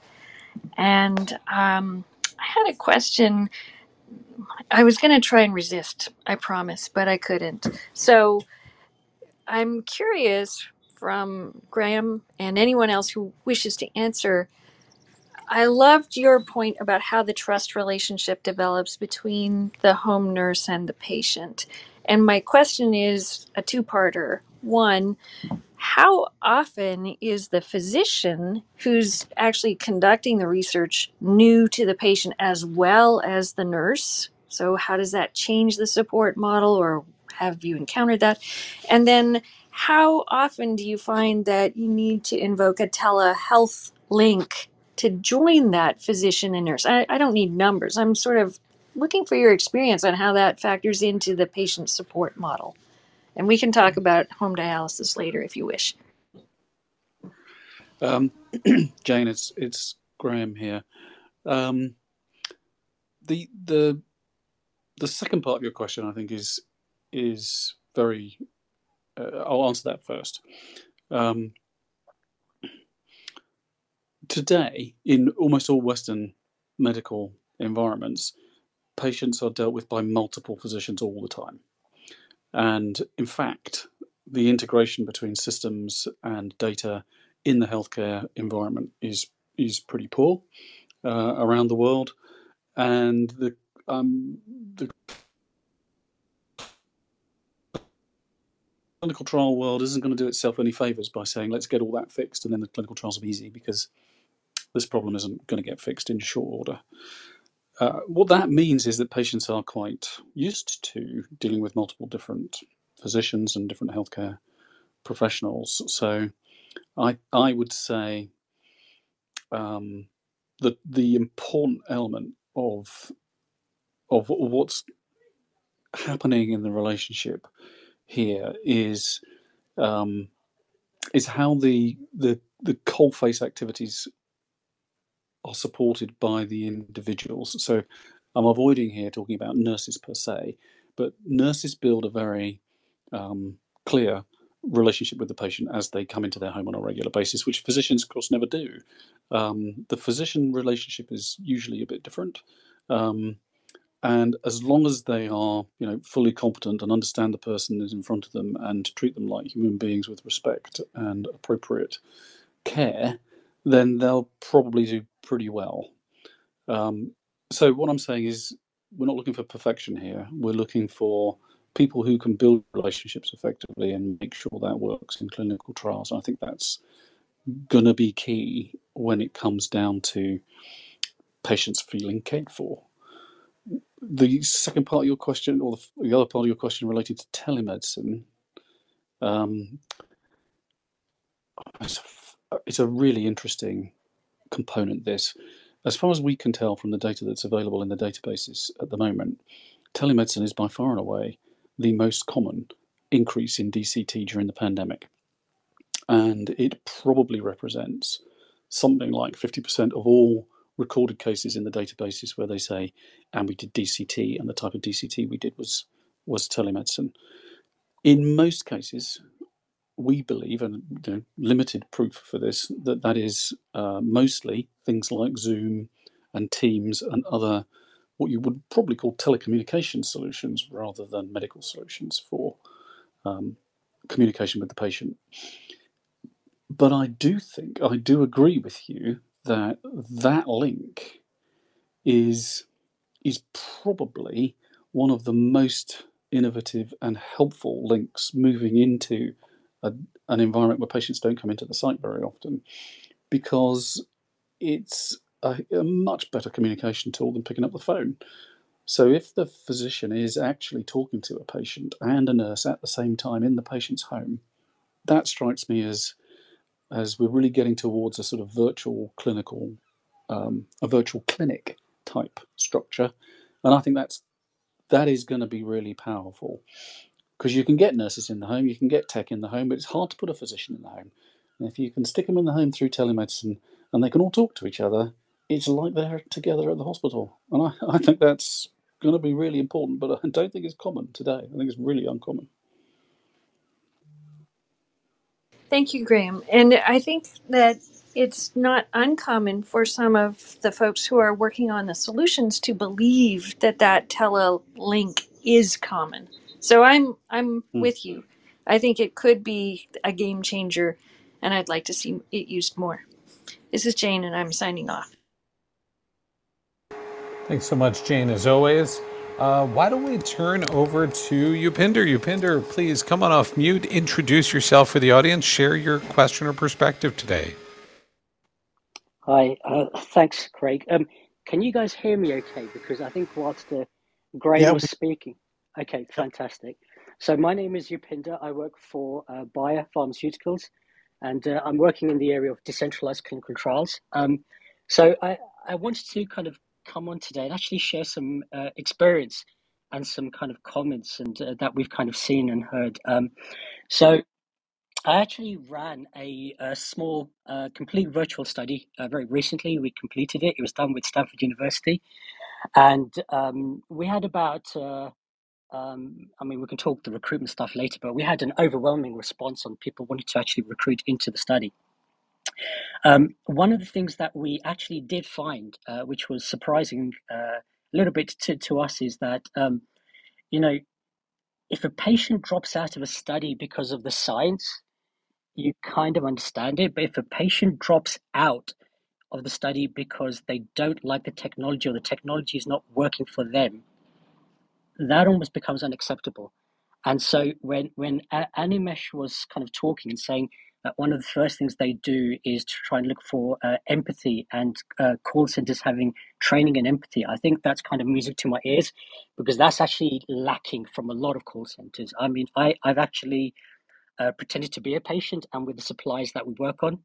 And um, had a question. I was going to try and resist, I promise, but I couldn't. So, I'm curious from Graham and anyone else who wishes to answer. I loved your point about how the trust relationship develops between the home nurse and the patient. And my question is a two parter. One, how often is the physician who's actually conducting the research new to the patient as well as the nurse? So, how does that change the support model, or have you encountered that? And then how often do you find that you need to invoke a telehealth link to join that physician and nurse? I, I don't need numbers. I'm sort of looking for your experience on how that factors into the patient support model. And we can talk about home dialysis later if you wish. Um, Jane, it's it's Graham here. Um, the the the second part of your question, I think, is is very. Uh, I'll answer that first. Um, today, in almost all Western medical environments, patients are dealt with by multiple physicians all the time. And in fact, the integration between systems and data in the healthcare environment is is pretty poor uh, around the world, and the um, the clinical trial world isn't going to do itself any favors by saying let's get all that fixed and then the clinical trials will be easy because this problem isn't going to get fixed in short order. Uh, what that means is that patients are quite used to dealing with multiple different physicians and different healthcare professionals. So I I would say um, the the important element of of what's happening in the relationship here is um, is how the the the coalface activities are supported by the individuals. So I'm avoiding here talking about nurses per se, but nurses build a very um, clear relationship with the patient as they come into their home on a regular basis, which physicians, of course, never do. Um, the physician relationship is usually a bit different. Um, and as long as they are, you know, fully competent and understand the person is in front of them and treat them like human beings with respect and appropriate care, then they'll probably do pretty well. Um, so what I'm saying is, we're not looking for perfection here. We're looking for people who can build relationships effectively and make sure that works in clinical trials. And I think that's going to be key when it comes down to patients feeling cared for. The second part of your question, or the, the other part of your question related to telemedicine, um, it's, a, it's a really interesting component. This, as far as we can tell from the data that's available in the databases at the moment, telemedicine is by far and away the most common increase in DCT during the pandemic. And it probably represents something like 50% of all recorded cases in the databases where they say, and we did DCT, and the type of DCT we did was, was telemedicine. In most cases, we believe, and you know, limited proof for this, that that is uh, mostly things like Zoom and Teams and other what you would probably call telecommunication solutions rather than medical solutions for um, communication with the patient. But I do think, I do agree with you that that link is is probably one of the most innovative and helpful links moving into a, an environment where patients don't come into the site very often because it's a, a much better communication tool than picking up the phone. So, if the physician is actually talking to a patient and a nurse at the same time in the patient's home, that strikes me as as we're really getting towards a sort of virtual clinical, um, a virtual clinic type structure, and I think that's that is going to be really powerful because you can get nurses in the home, you can get tech in the home, but it's hard to put a physician in the home. And if you can stick them in the home through telemedicine and they can all talk to each other, it's like they're together at the hospital. And I, I think that's going to be really important, but I don't think it's common today. I think it's really uncommon. Thank you, Graham. And I think that it's not uncommon for some of the folks who are working on the solutions to believe that that telelink is common. So I'm I'm hmm. with you. I think it could be a game changer, and I'd like to see it used more. This is Jane, and I'm signing off. Thanks so much, Jane, as always. Uh, why don't we turn over to Upinder? Upinder, please come on off mute, introduce yourself for the audience, share your question or perspective today. Hi, uh, thanks, Craig. Um, can you guys hear me okay? Because I think whilst the Graham yeah. was speaking, okay, fantastic. So my name is Upinder. I work for uh, Bayer Pharmaceuticals, and uh, I'm working in the area of decentralized clinical trials. Um, so I, I wanted to kind of come on today and actually share some uh, experience and some kind of comments and uh, that we've kind of seen and heard. Um, so I actually ran a, a small, uh, complete virtual study uh, very recently. We completed it. It was done with Stanford University, and um, we had about. Uh, um, I mean, we can talk the recruitment stuff later, but we had an overwhelming response on people wanting to actually recruit into the study. Um, one of the things that we actually did find, uh, which was surprising uh, a little bit to, to us, is that, um, you know, if a patient drops out of a study because of the science, you kind of understand it. But if a patient drops out of the study because they don't like the technology or the technology is not working for them, that almost becomes unacceptable. And so when when Animesh was kind of talking and saying that one of the first things they do is to try and look for uh, empathy and uh, call centers having training and empathy, I think that's kind of music to my ears because that's actually lacking from a lot of call centers. I mean, I, I've actually uh, pretended to be a patient and with the supplies that we work on.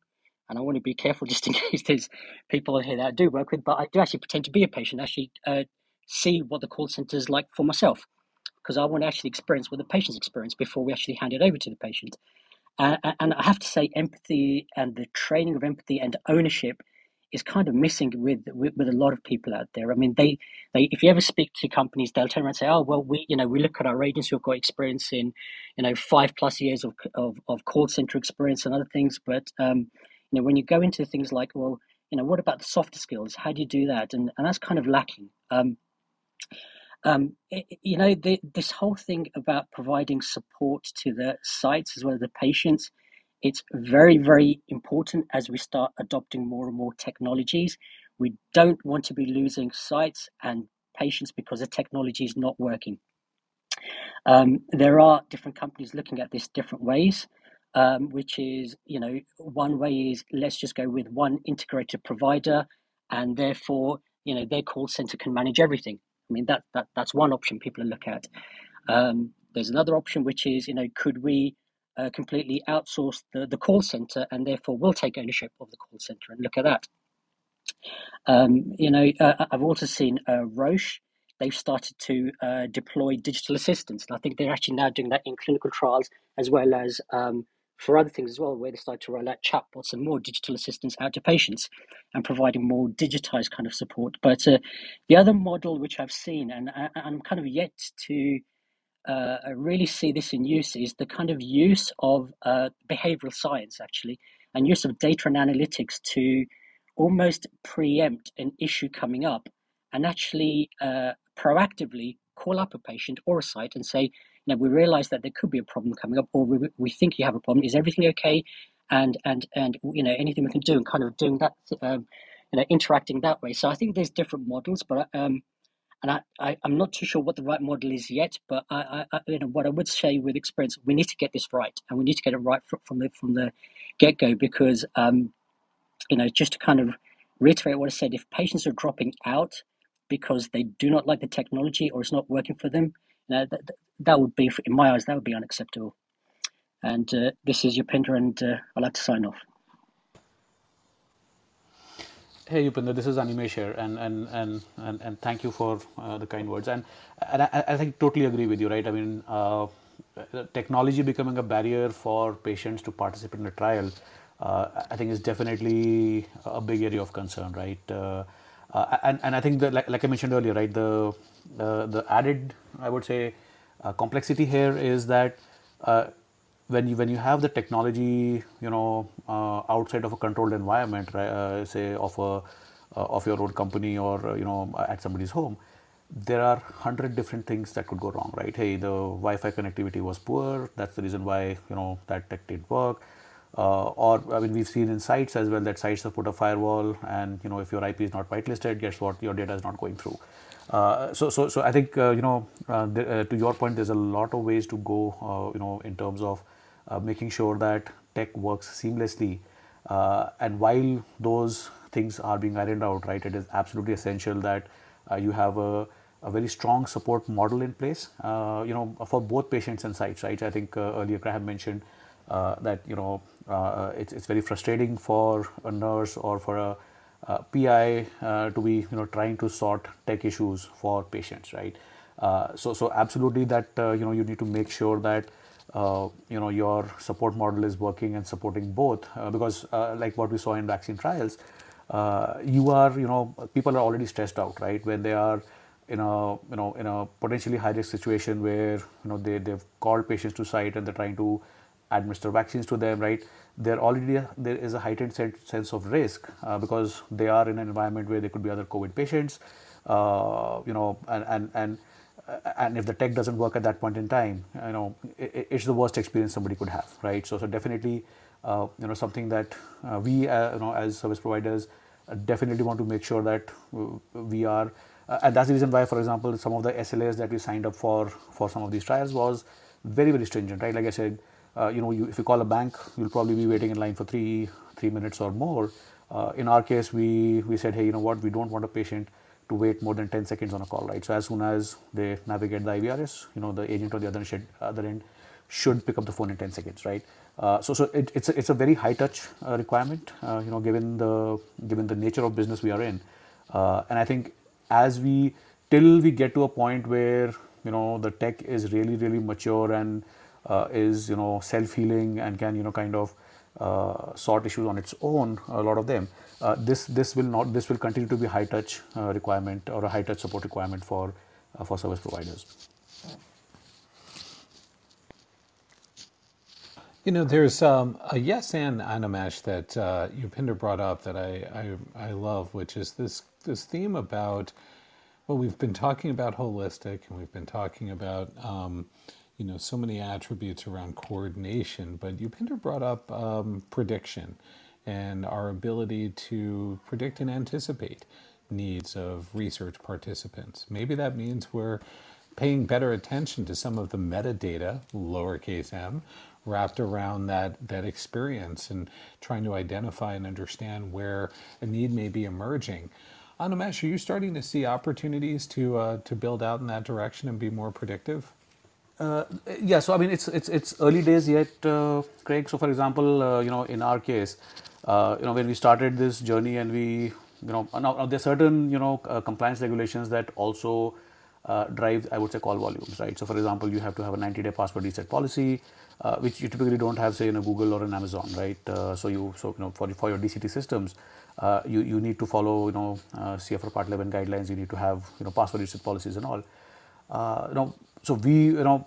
And I want to be careful just in case there's people here that I do work with, but I do actually pretend to be a patient, actually uh, see what the call center is like for myself because I want to actually experience what the patient's experience before we actually hand it over to the patient. Uh, and I have to say, empathy and the training of empathy and ownership is kind of missing with, with, with a lot of people out there. I mean, they, they if you ever speak to companies, they'll turn around and say, "Oh, well, we you know we look at our agents who've got experience in you know five plus years of of, of call center experience and other things," but um, you know when you go into things like, well, you know, what about the softer skills? How do you do that? And and that's kind of lacking. Um, um, it, you know, the, this whole thing about providing support to the sites as well as the patients, it's very, very important as we start adopting more and more technologies. We don't want to be losing sites and patients because the technology is not working. Um, there are different companies looking at this different ways, um, which is, you know, one way is let's just go with one integrated provider and therefore, you know, their call center can manage everything. I mean, that, that that's one option people look at. Um, there's another option, which is, you know, could we uh, completely outsource the, the call center and therefore we'll take ownership of the call center and look at that. Um, you know, uh, I've also seen uh, Roche. They've started to uh, deploy digital assistants, and I think they're actually now doing that in clinical trials as well as um, for other things as well, where they start to roll out chatbots and more digital assistants out to patients and providing more digitized kind of support. But uh, the other model which I've seen, and I, I'm kind of yet to uh, really see this in use, is the kind of use of uh, behavioral science actually, and use of data and analytics to almost preempt an issue coming up and actually uh, proactively call up a patient or a site and say, know, we realize that there could be a problem coming up, or we, we think you have a problem. Is everything okay? And and and you know, anything we can do, and kind of doing that, um, you know, interacting that way. So I think there's different models, but um, and I, I am not too sure what the right model is yet. But I, I, you know, what I would say with experience, we need to get this right, and we need to get it right from the from the get go, because um, you know, just to kind of reiterate what I said, if patients are dropping out because they do not like the technology or it's not working for them, you that, that would be, in my eyes, that would be unacceptable. And uh, this is Upinder, and uh, I'd like to sign off. Hey Upinder, this is Animesh here, and and and and, and thank you for uh, the kind words. And and I, I think totally agree with you, right? I mean, uh, technology becoming a barrier for patients to participate in a trial, uh, I think is definitely a big area of concern, right? Uh, uh, and and I think that like, like I mentioned earlier, right, the the, the added I would say uh, complexity here is that uh, when you when you have the technology, you know, uh, outside of a controlled environment, right, uh, say of a uh, of your own company or you know at somebody's home, there are hundred different things that could go wrong, right? Hey, the Wi-Fi connectivity was poor. That's the reason why you know that tech didn't work. Uh, or I mean, we've seen in sites as well that sites have put a firewall, and you know if your IP is not whitelisted, guess what? Your data is not going through. Uh, so, so, so I think uh, you know uh, the, uh, to your point, there's a lot of ways to go. Uh, you know, in terms of uh, making sure that tech works seamlessly. and while those things are being ironed out, right, it is absolutely essential that you have a, a very strong support model in place. you know, for both patients and sites, right. I think earlier Graham mentioned that you know it's it's very frustrating for a nurse or for a uh, PI uh, to be you know trying to sort tech issues for patients, right? Uh, so so absolutely that you know you need to make sure that you know your support model is working and supporting both because like what we saw in vaccine trials, you are you know people are already stressed out, right? When they are in a you know in a potentially high risk situation where you know they they've called patients to site and they're trying to administer vaccines to them, right? There already there is a heightened sense of risk uh, because they are in an environment where there could be other COVID patients, uh, you know, and and and uh, and if the tech doesn't work at that point in time, you know, it, it's the worst experience somebody could have, right? So so definitely, uh, you know, something that uh, we uh, you know as service providers definitely want to make sure that we are. and that's the reason why, for example, some of the SLAs that we signed up for for some of these trials was very very stringent, right? Like I said, uh, you know, you, if you call a bank, you'll probably be waiting in line for three three minutes or more. Uh, in our case, we we said, hey, you know what, we don't want a patient to wait more than 10 seconds on a call, right? So as soon as they navigate the IVRS, you know, the agent on the other end, other end should pick up the phone in 10 seconds, right? Uh, so so it, it's, a, it's a very high touch uh, requirement, uh, you know, given the, given the nature of business we are in. And I think as we, till we get to a point where, you know, the tech is really, really mature and uh, is, you know, self-healing and can, you know, kind of uh, sort issues on its own, a lot of them, uh, this this will not this will continue to be high touch uh, requirement or a high touch support requirement for uh, for service providers. You know, there's um, a yes and Animesh that uh, Upinder brought up that I, I I love, which is this this theme about well, we've been talking about holistic, and we've been talking about um, you know so many attributes around coordination, but Upinder brought up um, prediction and our ability to predict and anticipate needs of research participants. Maybe that means we're paying better attention to some of the metadata, lowercase m, wrapped around that, that experience and trying to identify and understand where a need may be emerging. Animesh, are you starting to see opportunities to uh, to build out in that direction and be more predictive? Uh, yeah, so I mean, it's it's it's early days yet, uh, Craig. So, for example, uh, you know, in our case, uh, you know, when we started this journey and we, you know, now, now there are certain, you know, uh, compliance regulations that also uh, drive, I would say, call volumes, right? So, for example, you have to have a 90-day password reset policy, which you typically don't have, say, in a Google or an Amazon, right? So, you, so you know, for for your DCT systems, you you need to follow, you know, CFR Part 11 guidelines. You need to have, you know, password reset policies and all. you know, so we, you know,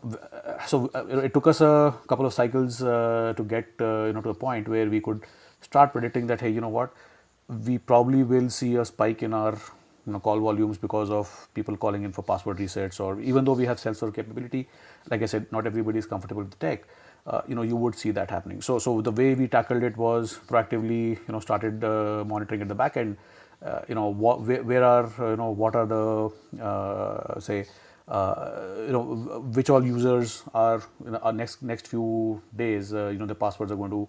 so it took us a couple of cycles to get, you know, to a point where we could start predicting that hey you know what? We probably will see a spike in our you know, call volumes because of people calling in for password resets or even though we have self-serve capability like i said not everybody is comfortable with the tech uh, you know you would see that happening. So so the way we tackled it was proactively you know started uh, monitoring at the back end uh, you know what where, where, are uh, you know what are the uh, say uh, you know which all users are know, our next next few days you know the passwords are going to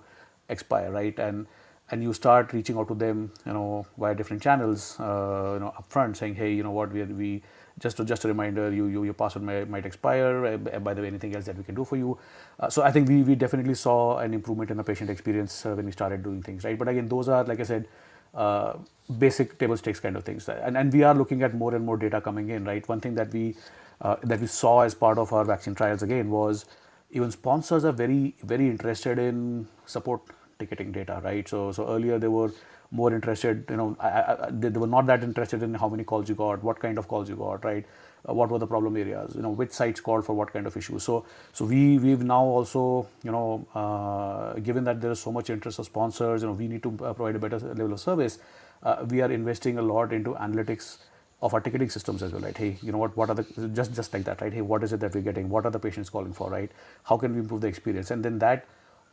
expire, right? And and you start reaching out to them, you know, via different channels, uh, you know, upfront, saying, hey, you know what, we, we just to, just a reminder, you, you your password may, might expire. Uh, by the way, anything else that we can do for you? Uh, so I think we we definitely saw an improvement in the patient experience uh, when we started doing things, right? But again, those are like I said. Uh, basic table stakes kind of things, and and we are looking at more and more data coming in, right? One thing that we uh, that we saw as part of our vaccine trials again was even sponsors are very very interested in support ticketing data, right? So, so earlier they were more interested, you know, I, I, they, they, were not that interested in how many calls you got, what kind of calls you got, right? Uh, what were the problem areas, you know, which sites called for what kind of issues. So, so we we've now also, you know, uh, given that there is so much interest of sponsors, you know, we need to uh, provide a better level of service. Uh, we are investing a lot into analytics of our ticketing systems as well, right? Hey, you know what? What are the just just like that, right? Hey, what is it that we're getting? What are the patients calling for, right? How can we improve the experience? And then that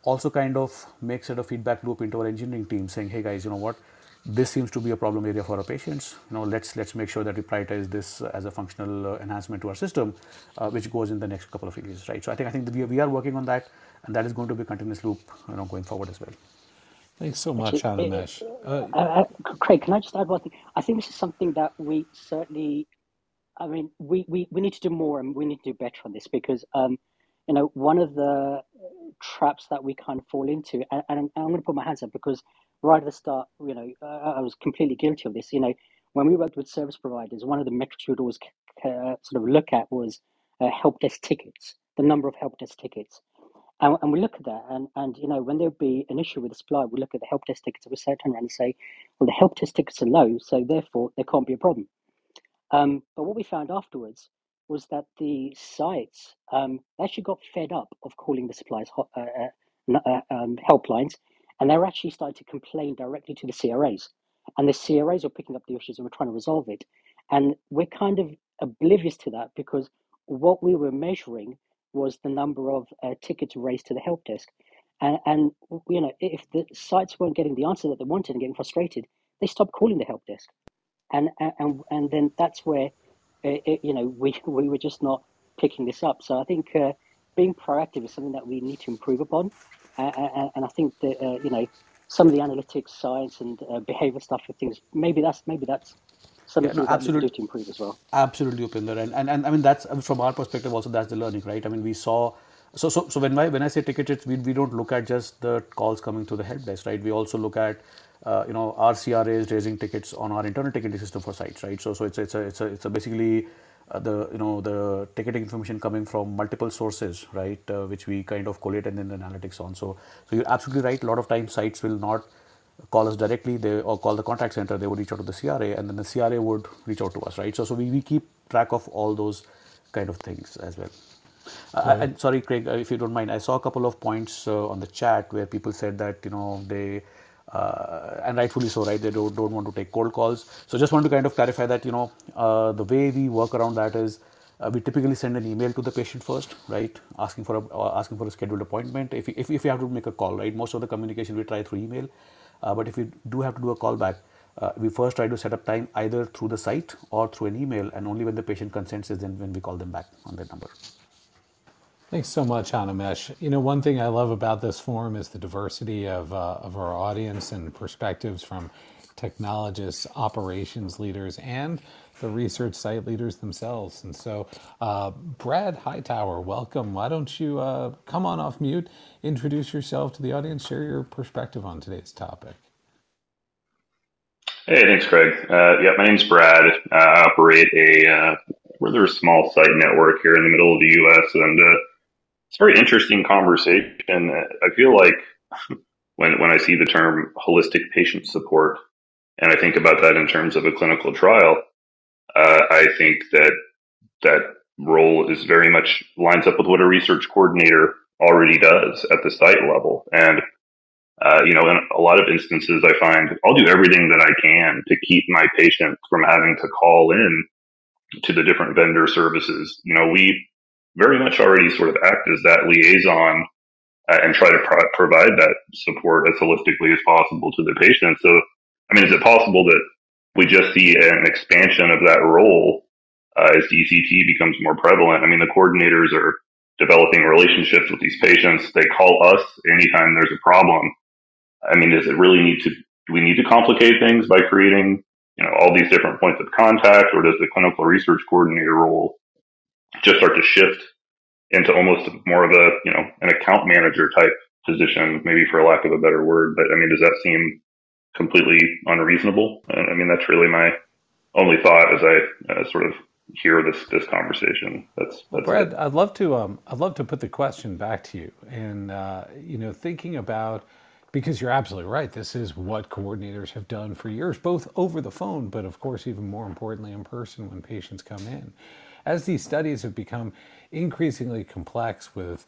also kind of makes it a feedback loop into our engineering team saying, hey guys, you know what, this seems to be a problem area for our patients. You know, let's let's make sure that we prioritize this as a functional uh, enhancement to our system, uh, which goes in the next couple of releases, right? So I think I think we, we are working on that, and that is going to be a continuous loop, you know, going forward as well. Thanks so much, Animesh. Uh, uh, uh, Craig, can I just add one thing? I think this is something that we certainly, I mean, we, we, we need to do more and we need to do better on this because um, you know, one of the traps that we kind of fall into, and, and I'm going to put my hands up because right at the start, you know, uh, I was completely guilty of this. You know, when we worked with service providers, one of the metrics we'd always uh, sort of look at was uh, help desk tickets, the number of help desk tickets. And, and we look at that, and, and you know, when there would be an issue with the supply, we look at the help desk tickets, and we turn around and say, well, the help desk tickets are low, so therefore there can't be a problem. Um, but what we found afterwards was that the sites um, actually got fed up of calling the suppliers hot, uh, uh, uh, um, helplines, and they were actually starting to complain directly to the CRAs. And the CRAs were picking up the issues and were trying to resolve it. And we're kind of oblivious to that because what we were measuring was the number of uh, tickets raised to the help desk. And, and, you know, if the sites weren't getting the answer that they wanted and getting frustrated, they stopped calling the help desk. And, and, and then that's where it, it, you know, we we were just not picking this up. So I think uh, being proactive is something that we need to improve upon. Uh, and I think that uh, you know some of the analytics, science, and uh, behavior stuff for things. Maybe that's maybe that's yeah, no, that we can do absolutely, to improve as well. absolutely, Upinder, and, and and I mean that's from our perspective also that's the learning, right? I mean we saw. So, so, so when I when I say tickets, we, we don't look at just the calls coming to the help desk, right? We also look at uh, you know our CRAs raising tickets on our internal ticketing system for sites, right? So, so it's it's a it's a it's a basically uh, the you know the ticketing information coming from multiple sources, right? Uh, which we kind of collate and then the analytics on. So, so you're absolutely right. A lot of times sites will not call us directly they or call the contact center they would reach out to the cra and then the cra would reach out to us right so so we, we keep track of all those kind of things as well uh, and sorry craig uh, if you don't mind i saw a couple of points uh, on the chat where people said that you know they uh, and rightfully so right they don't, don't want to take cold calls so just want to kind of clarify that you know uh, the way we work around that is uh, we typically send an email to the patient first, right? Asking for a uh, asking for a scheduled appointment. If, if if you have to make a call, right? Most of the communication we try through email, but if we do have to do a callback, uh, we first try to set up time either through the site or through an email, and only when the patient consents is then when we call them back on that number. Thanks so much, Animesh. You know, one thing I love about this forum is the diversity of, uh, of our audience and perspectives from technologists, operations leaders, and the research site leaders themselves. And so, uh, Brad Hightower, welcome. Why don't you uh, come on off mute, introduce yourself to the audience, share your perspective on today's topic? Hey, thanks, Craig. Uh, yeah, my name's Brad. I operate a uh, rather small site network here in the middle of the U.S. and uh, it's a very interesting conversation. I feel like when when I see the term holistic patient support, and I think about that in terms of a clinical trial, uh, I think that that role is very much lines up with what a research coordinator already does at the site level. And uh, you know, in a lot of instances, I find I'll do everything that I can to keep my patient from having to call in to the different vendor services. You know, we very much already sort of act as that liaison uh, and try to pro- provide that support as holistically as possible to the patient. So, I mean, is it possible that we just see an expansion of that role uh, as DCT becomes more prevalent? I mean, the coordinators are developing relationships with these patients. They call us anytime there's a problem. I mean, does it really need to, do we need to complicate things by creating, you know, all these different points of contact or does the clinical research coordinator role just start to shift into almost more of a, you know, an account manager type position, maybe for lack of a better word. But I mean, does that seem completely unreasonable? I mean, that's really my only thought as I uh, sort of hear this this conversation. That's, that's Brad, it. I'd love to um, I'd love to put the question back to you, and uh, you know, thinking about because you're absolutely right. This is what coordinators have done for years, both over the phone, but of course, even more importantly, in person when patients come in. As these studies have become increasingly complex with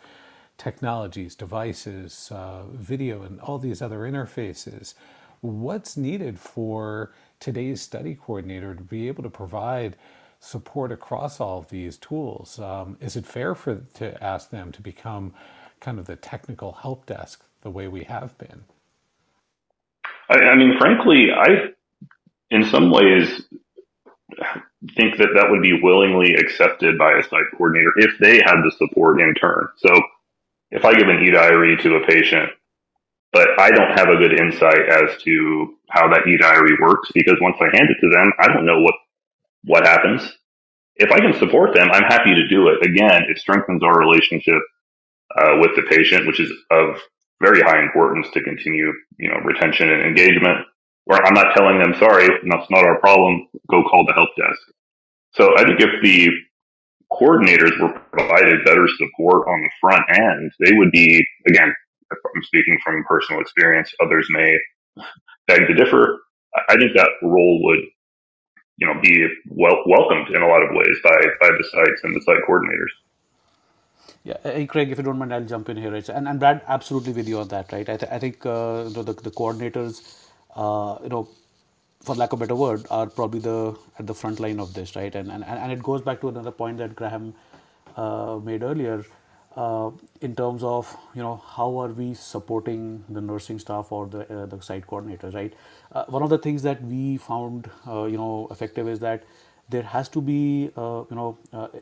technologies, devices, uh, video, and all these other interfaces, what's needed for today's study coordinator to be able to provide support across all of these tools? Um, is it fair for to ask them to become kind of the technical help desk the way we have been? I, I mean, frankly, I, in some ways, think that that would be willingly accepted by a site coordinator if they had the support in turn. So if I give an e-diary to a patient, but I don't have a good insight as to how that e-diary works because once I hand it to them, I don't know what, what happens. If I can support them, I'm happy to do it. Again, it strengthens our relationship uh, with the patient, which is of very high importance to continue, you know, retention and engagement where I'm not telling them, sorry, that's not our problem, go call the help desk. So I think if the coordinators were provided better support on the front end, they would be, again, I'm speaking from personal experience, others may beg to differ. I think that role would, you know, be well welcomed in a lot of ways by, by the sites and the site coordinators. Yeah, hey Craig, if you don't mind, I'll jump in here. And, and Brad, absolutely with you on that, right? I, th- I think uh, the, the, the coordinators uh, you know, for lack of a better word, are probably the at the front line of this, right? And and, and it goes back to another point that Graham uh, made earlier. Uh, in terms of you know how are we supporting the nursing staff or the uh, the site coordinators right uh, one of the things that we found uh, you know effective is that there has to be uh, you know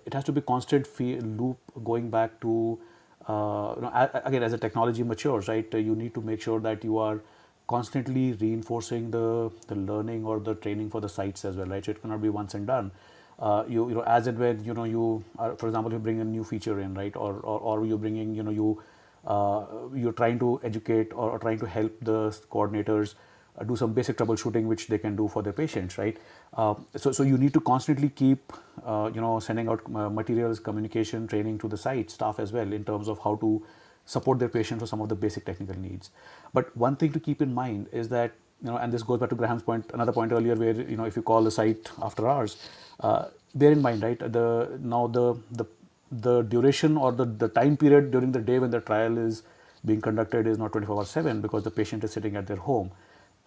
it has to be constant loop going back to uh, you know, again, as the technology matures, right, uh, you need to make sure that you are constantly reinforcing the, the learning or the training for the sites as well, right? So it cannot be once and done. Uh, you, you know, as it when, you know, you, are, for example, you bring a new feature in, right? Or, or, or you're bringing, you know, you, uh, you're trying to educate or, or, trying to help the coordinators uh, do some basic troubleshooting which they can do for their patients right uh, so, so you need to constantly keep uh, you know sending out uh, materials communication training to the site staff as well in terms of how to support their patients for some of the basic technical needs but one thing to keep in mind is that you know and this goes back to graham's point another point earlier where you know if you call the site after hours uh, bear in mind right the now the the the duration or the, the time period during the day when the trial is being conducted is not 24 hours 7 because the patient is sitting at their home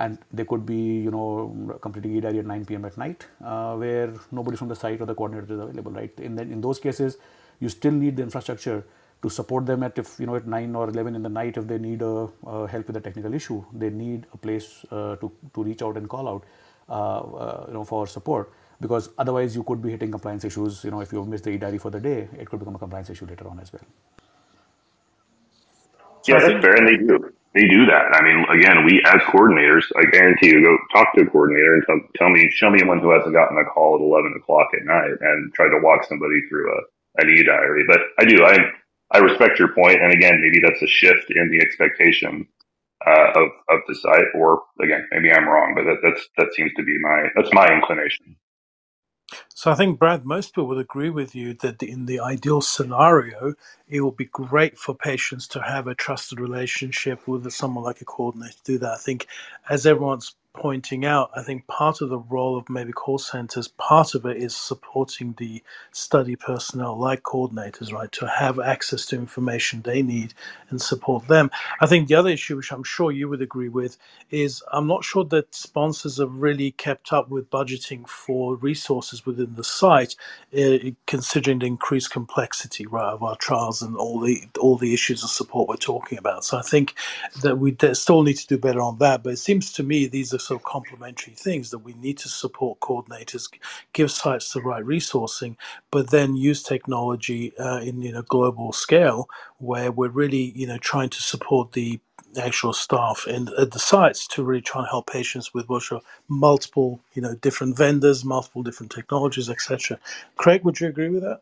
and they could be you know completing e-diary at 9 p.m. at night uh, where nobody from the site or the coordinator is available right in the, in those cases you still need the infrastructure to support them at if you know at 9 or 11 in the night if they need a, uh, help with a technical issue they need a place uh, to, to reach out and call out uh, uh, you know for support because otherwise you could be hitting compliance issues you know if you miss the e-diary for the day it could become a compliance issue later on as well yeah that's fair and they do they do that. I mean, again, we as coordinators, I guarantee you, go talk to a coordinator and tell, tell me, show me one who hasn't gotten a call at 11 o'clock at night and tried to walk somebody through a, an e-diary. But I do, I, I respect your. And again, maybe that's a shift in the expectation uh, of, of the site, or again, maybe I'm wrong, but that, that's, that seems to be my, that's my inclination. So I think, Brad, most people would agree with you that in the ideal scenario, it will be great for patients to have a trusted relationship with someone like a coordinator to do that. I think, as everyone's pointing out, I think part of the role of maybe call centers, part of it is supporting the study personnel like coordinators, right, to have access to information they need and support them. I think the other issue, which I'm sure you would agree with, is I'm not sure that sponsors have really kept up with budgeting for resources within the site, uh, considering the increased complexity, right, of our trials and all the all the issues of support we're talking about. So I think that we still need to do better on that. But it seems to me these are of complementary things that we need to support coordinators, give sites the right resourcing, but then use technology uh, in you global scale where we're really you know trying to support the actual staff and at the sites to really try and help patients with which are multiple you know different vendors multiple different technologies etc craig would you agree with that?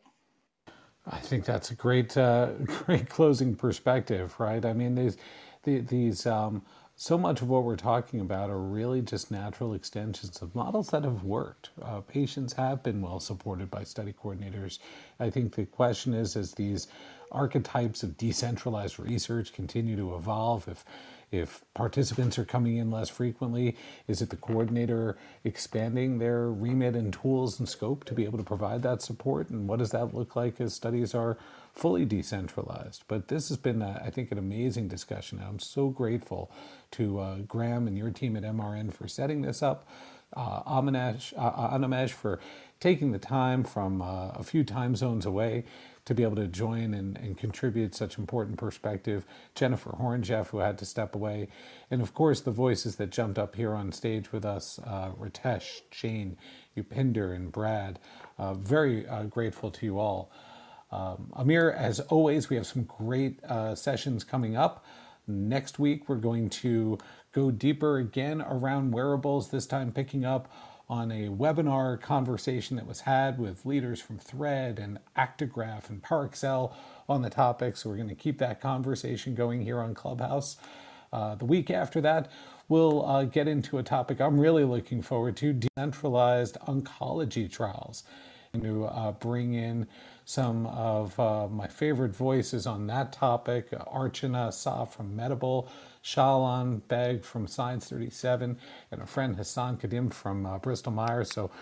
I think that's a great uh, great closing perspective right? I mean these these um, so much of what we're talking about are really just natural extensions of models that have worked. Uh, patients have been well supported by study coordinators. I think the question is as these archetypes of decentralized research continue to evolve, if if participants are coming in less frequently, is it the coordinator expanding their remit and tools and scope to be able to provide that support? And what does that look like as studies are fully decentralized? But this has been, a, I think, an amazing discussion. I'm so grateful to uh, Graham and your team at MRN for setting this up. Uh, Amanesh, uh, Animesh for taking the time from uh, a few time zones away to be able to join and, and contribute such important perspective. Jennifer Horonjeff, who had to step away. And of course, the voices that jumped up here on stage with us uh, Ritesh, Jane, Upinder, and Brad. Uh, very uh, grateful to you all. Um, Amir, as always, we have some great uh, sessions coming up. Next week, we're going to go deeper again around wearables, this time picking up on a webinar conversation that was had with leaders from Thread and ActiGraph and Parexel on the topic. So we're going to keep that conversation going here on Clubhouse. Uh, the week after that, we'll uh, get into a topic I'm really looking forward to decentralized oncology trials. To uh, bring in some of uh, my favorite voices on that topic Archana Sa from Medable, Shaalan Beg from Science 37, and a friend Hassan Kadhim from uh, Bristol Myers. So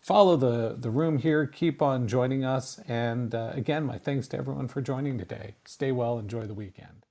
follow the, the room here, keep on joining us. And uh, again, my thanks to everyone for joining today. Stay well, enjoy the weekend.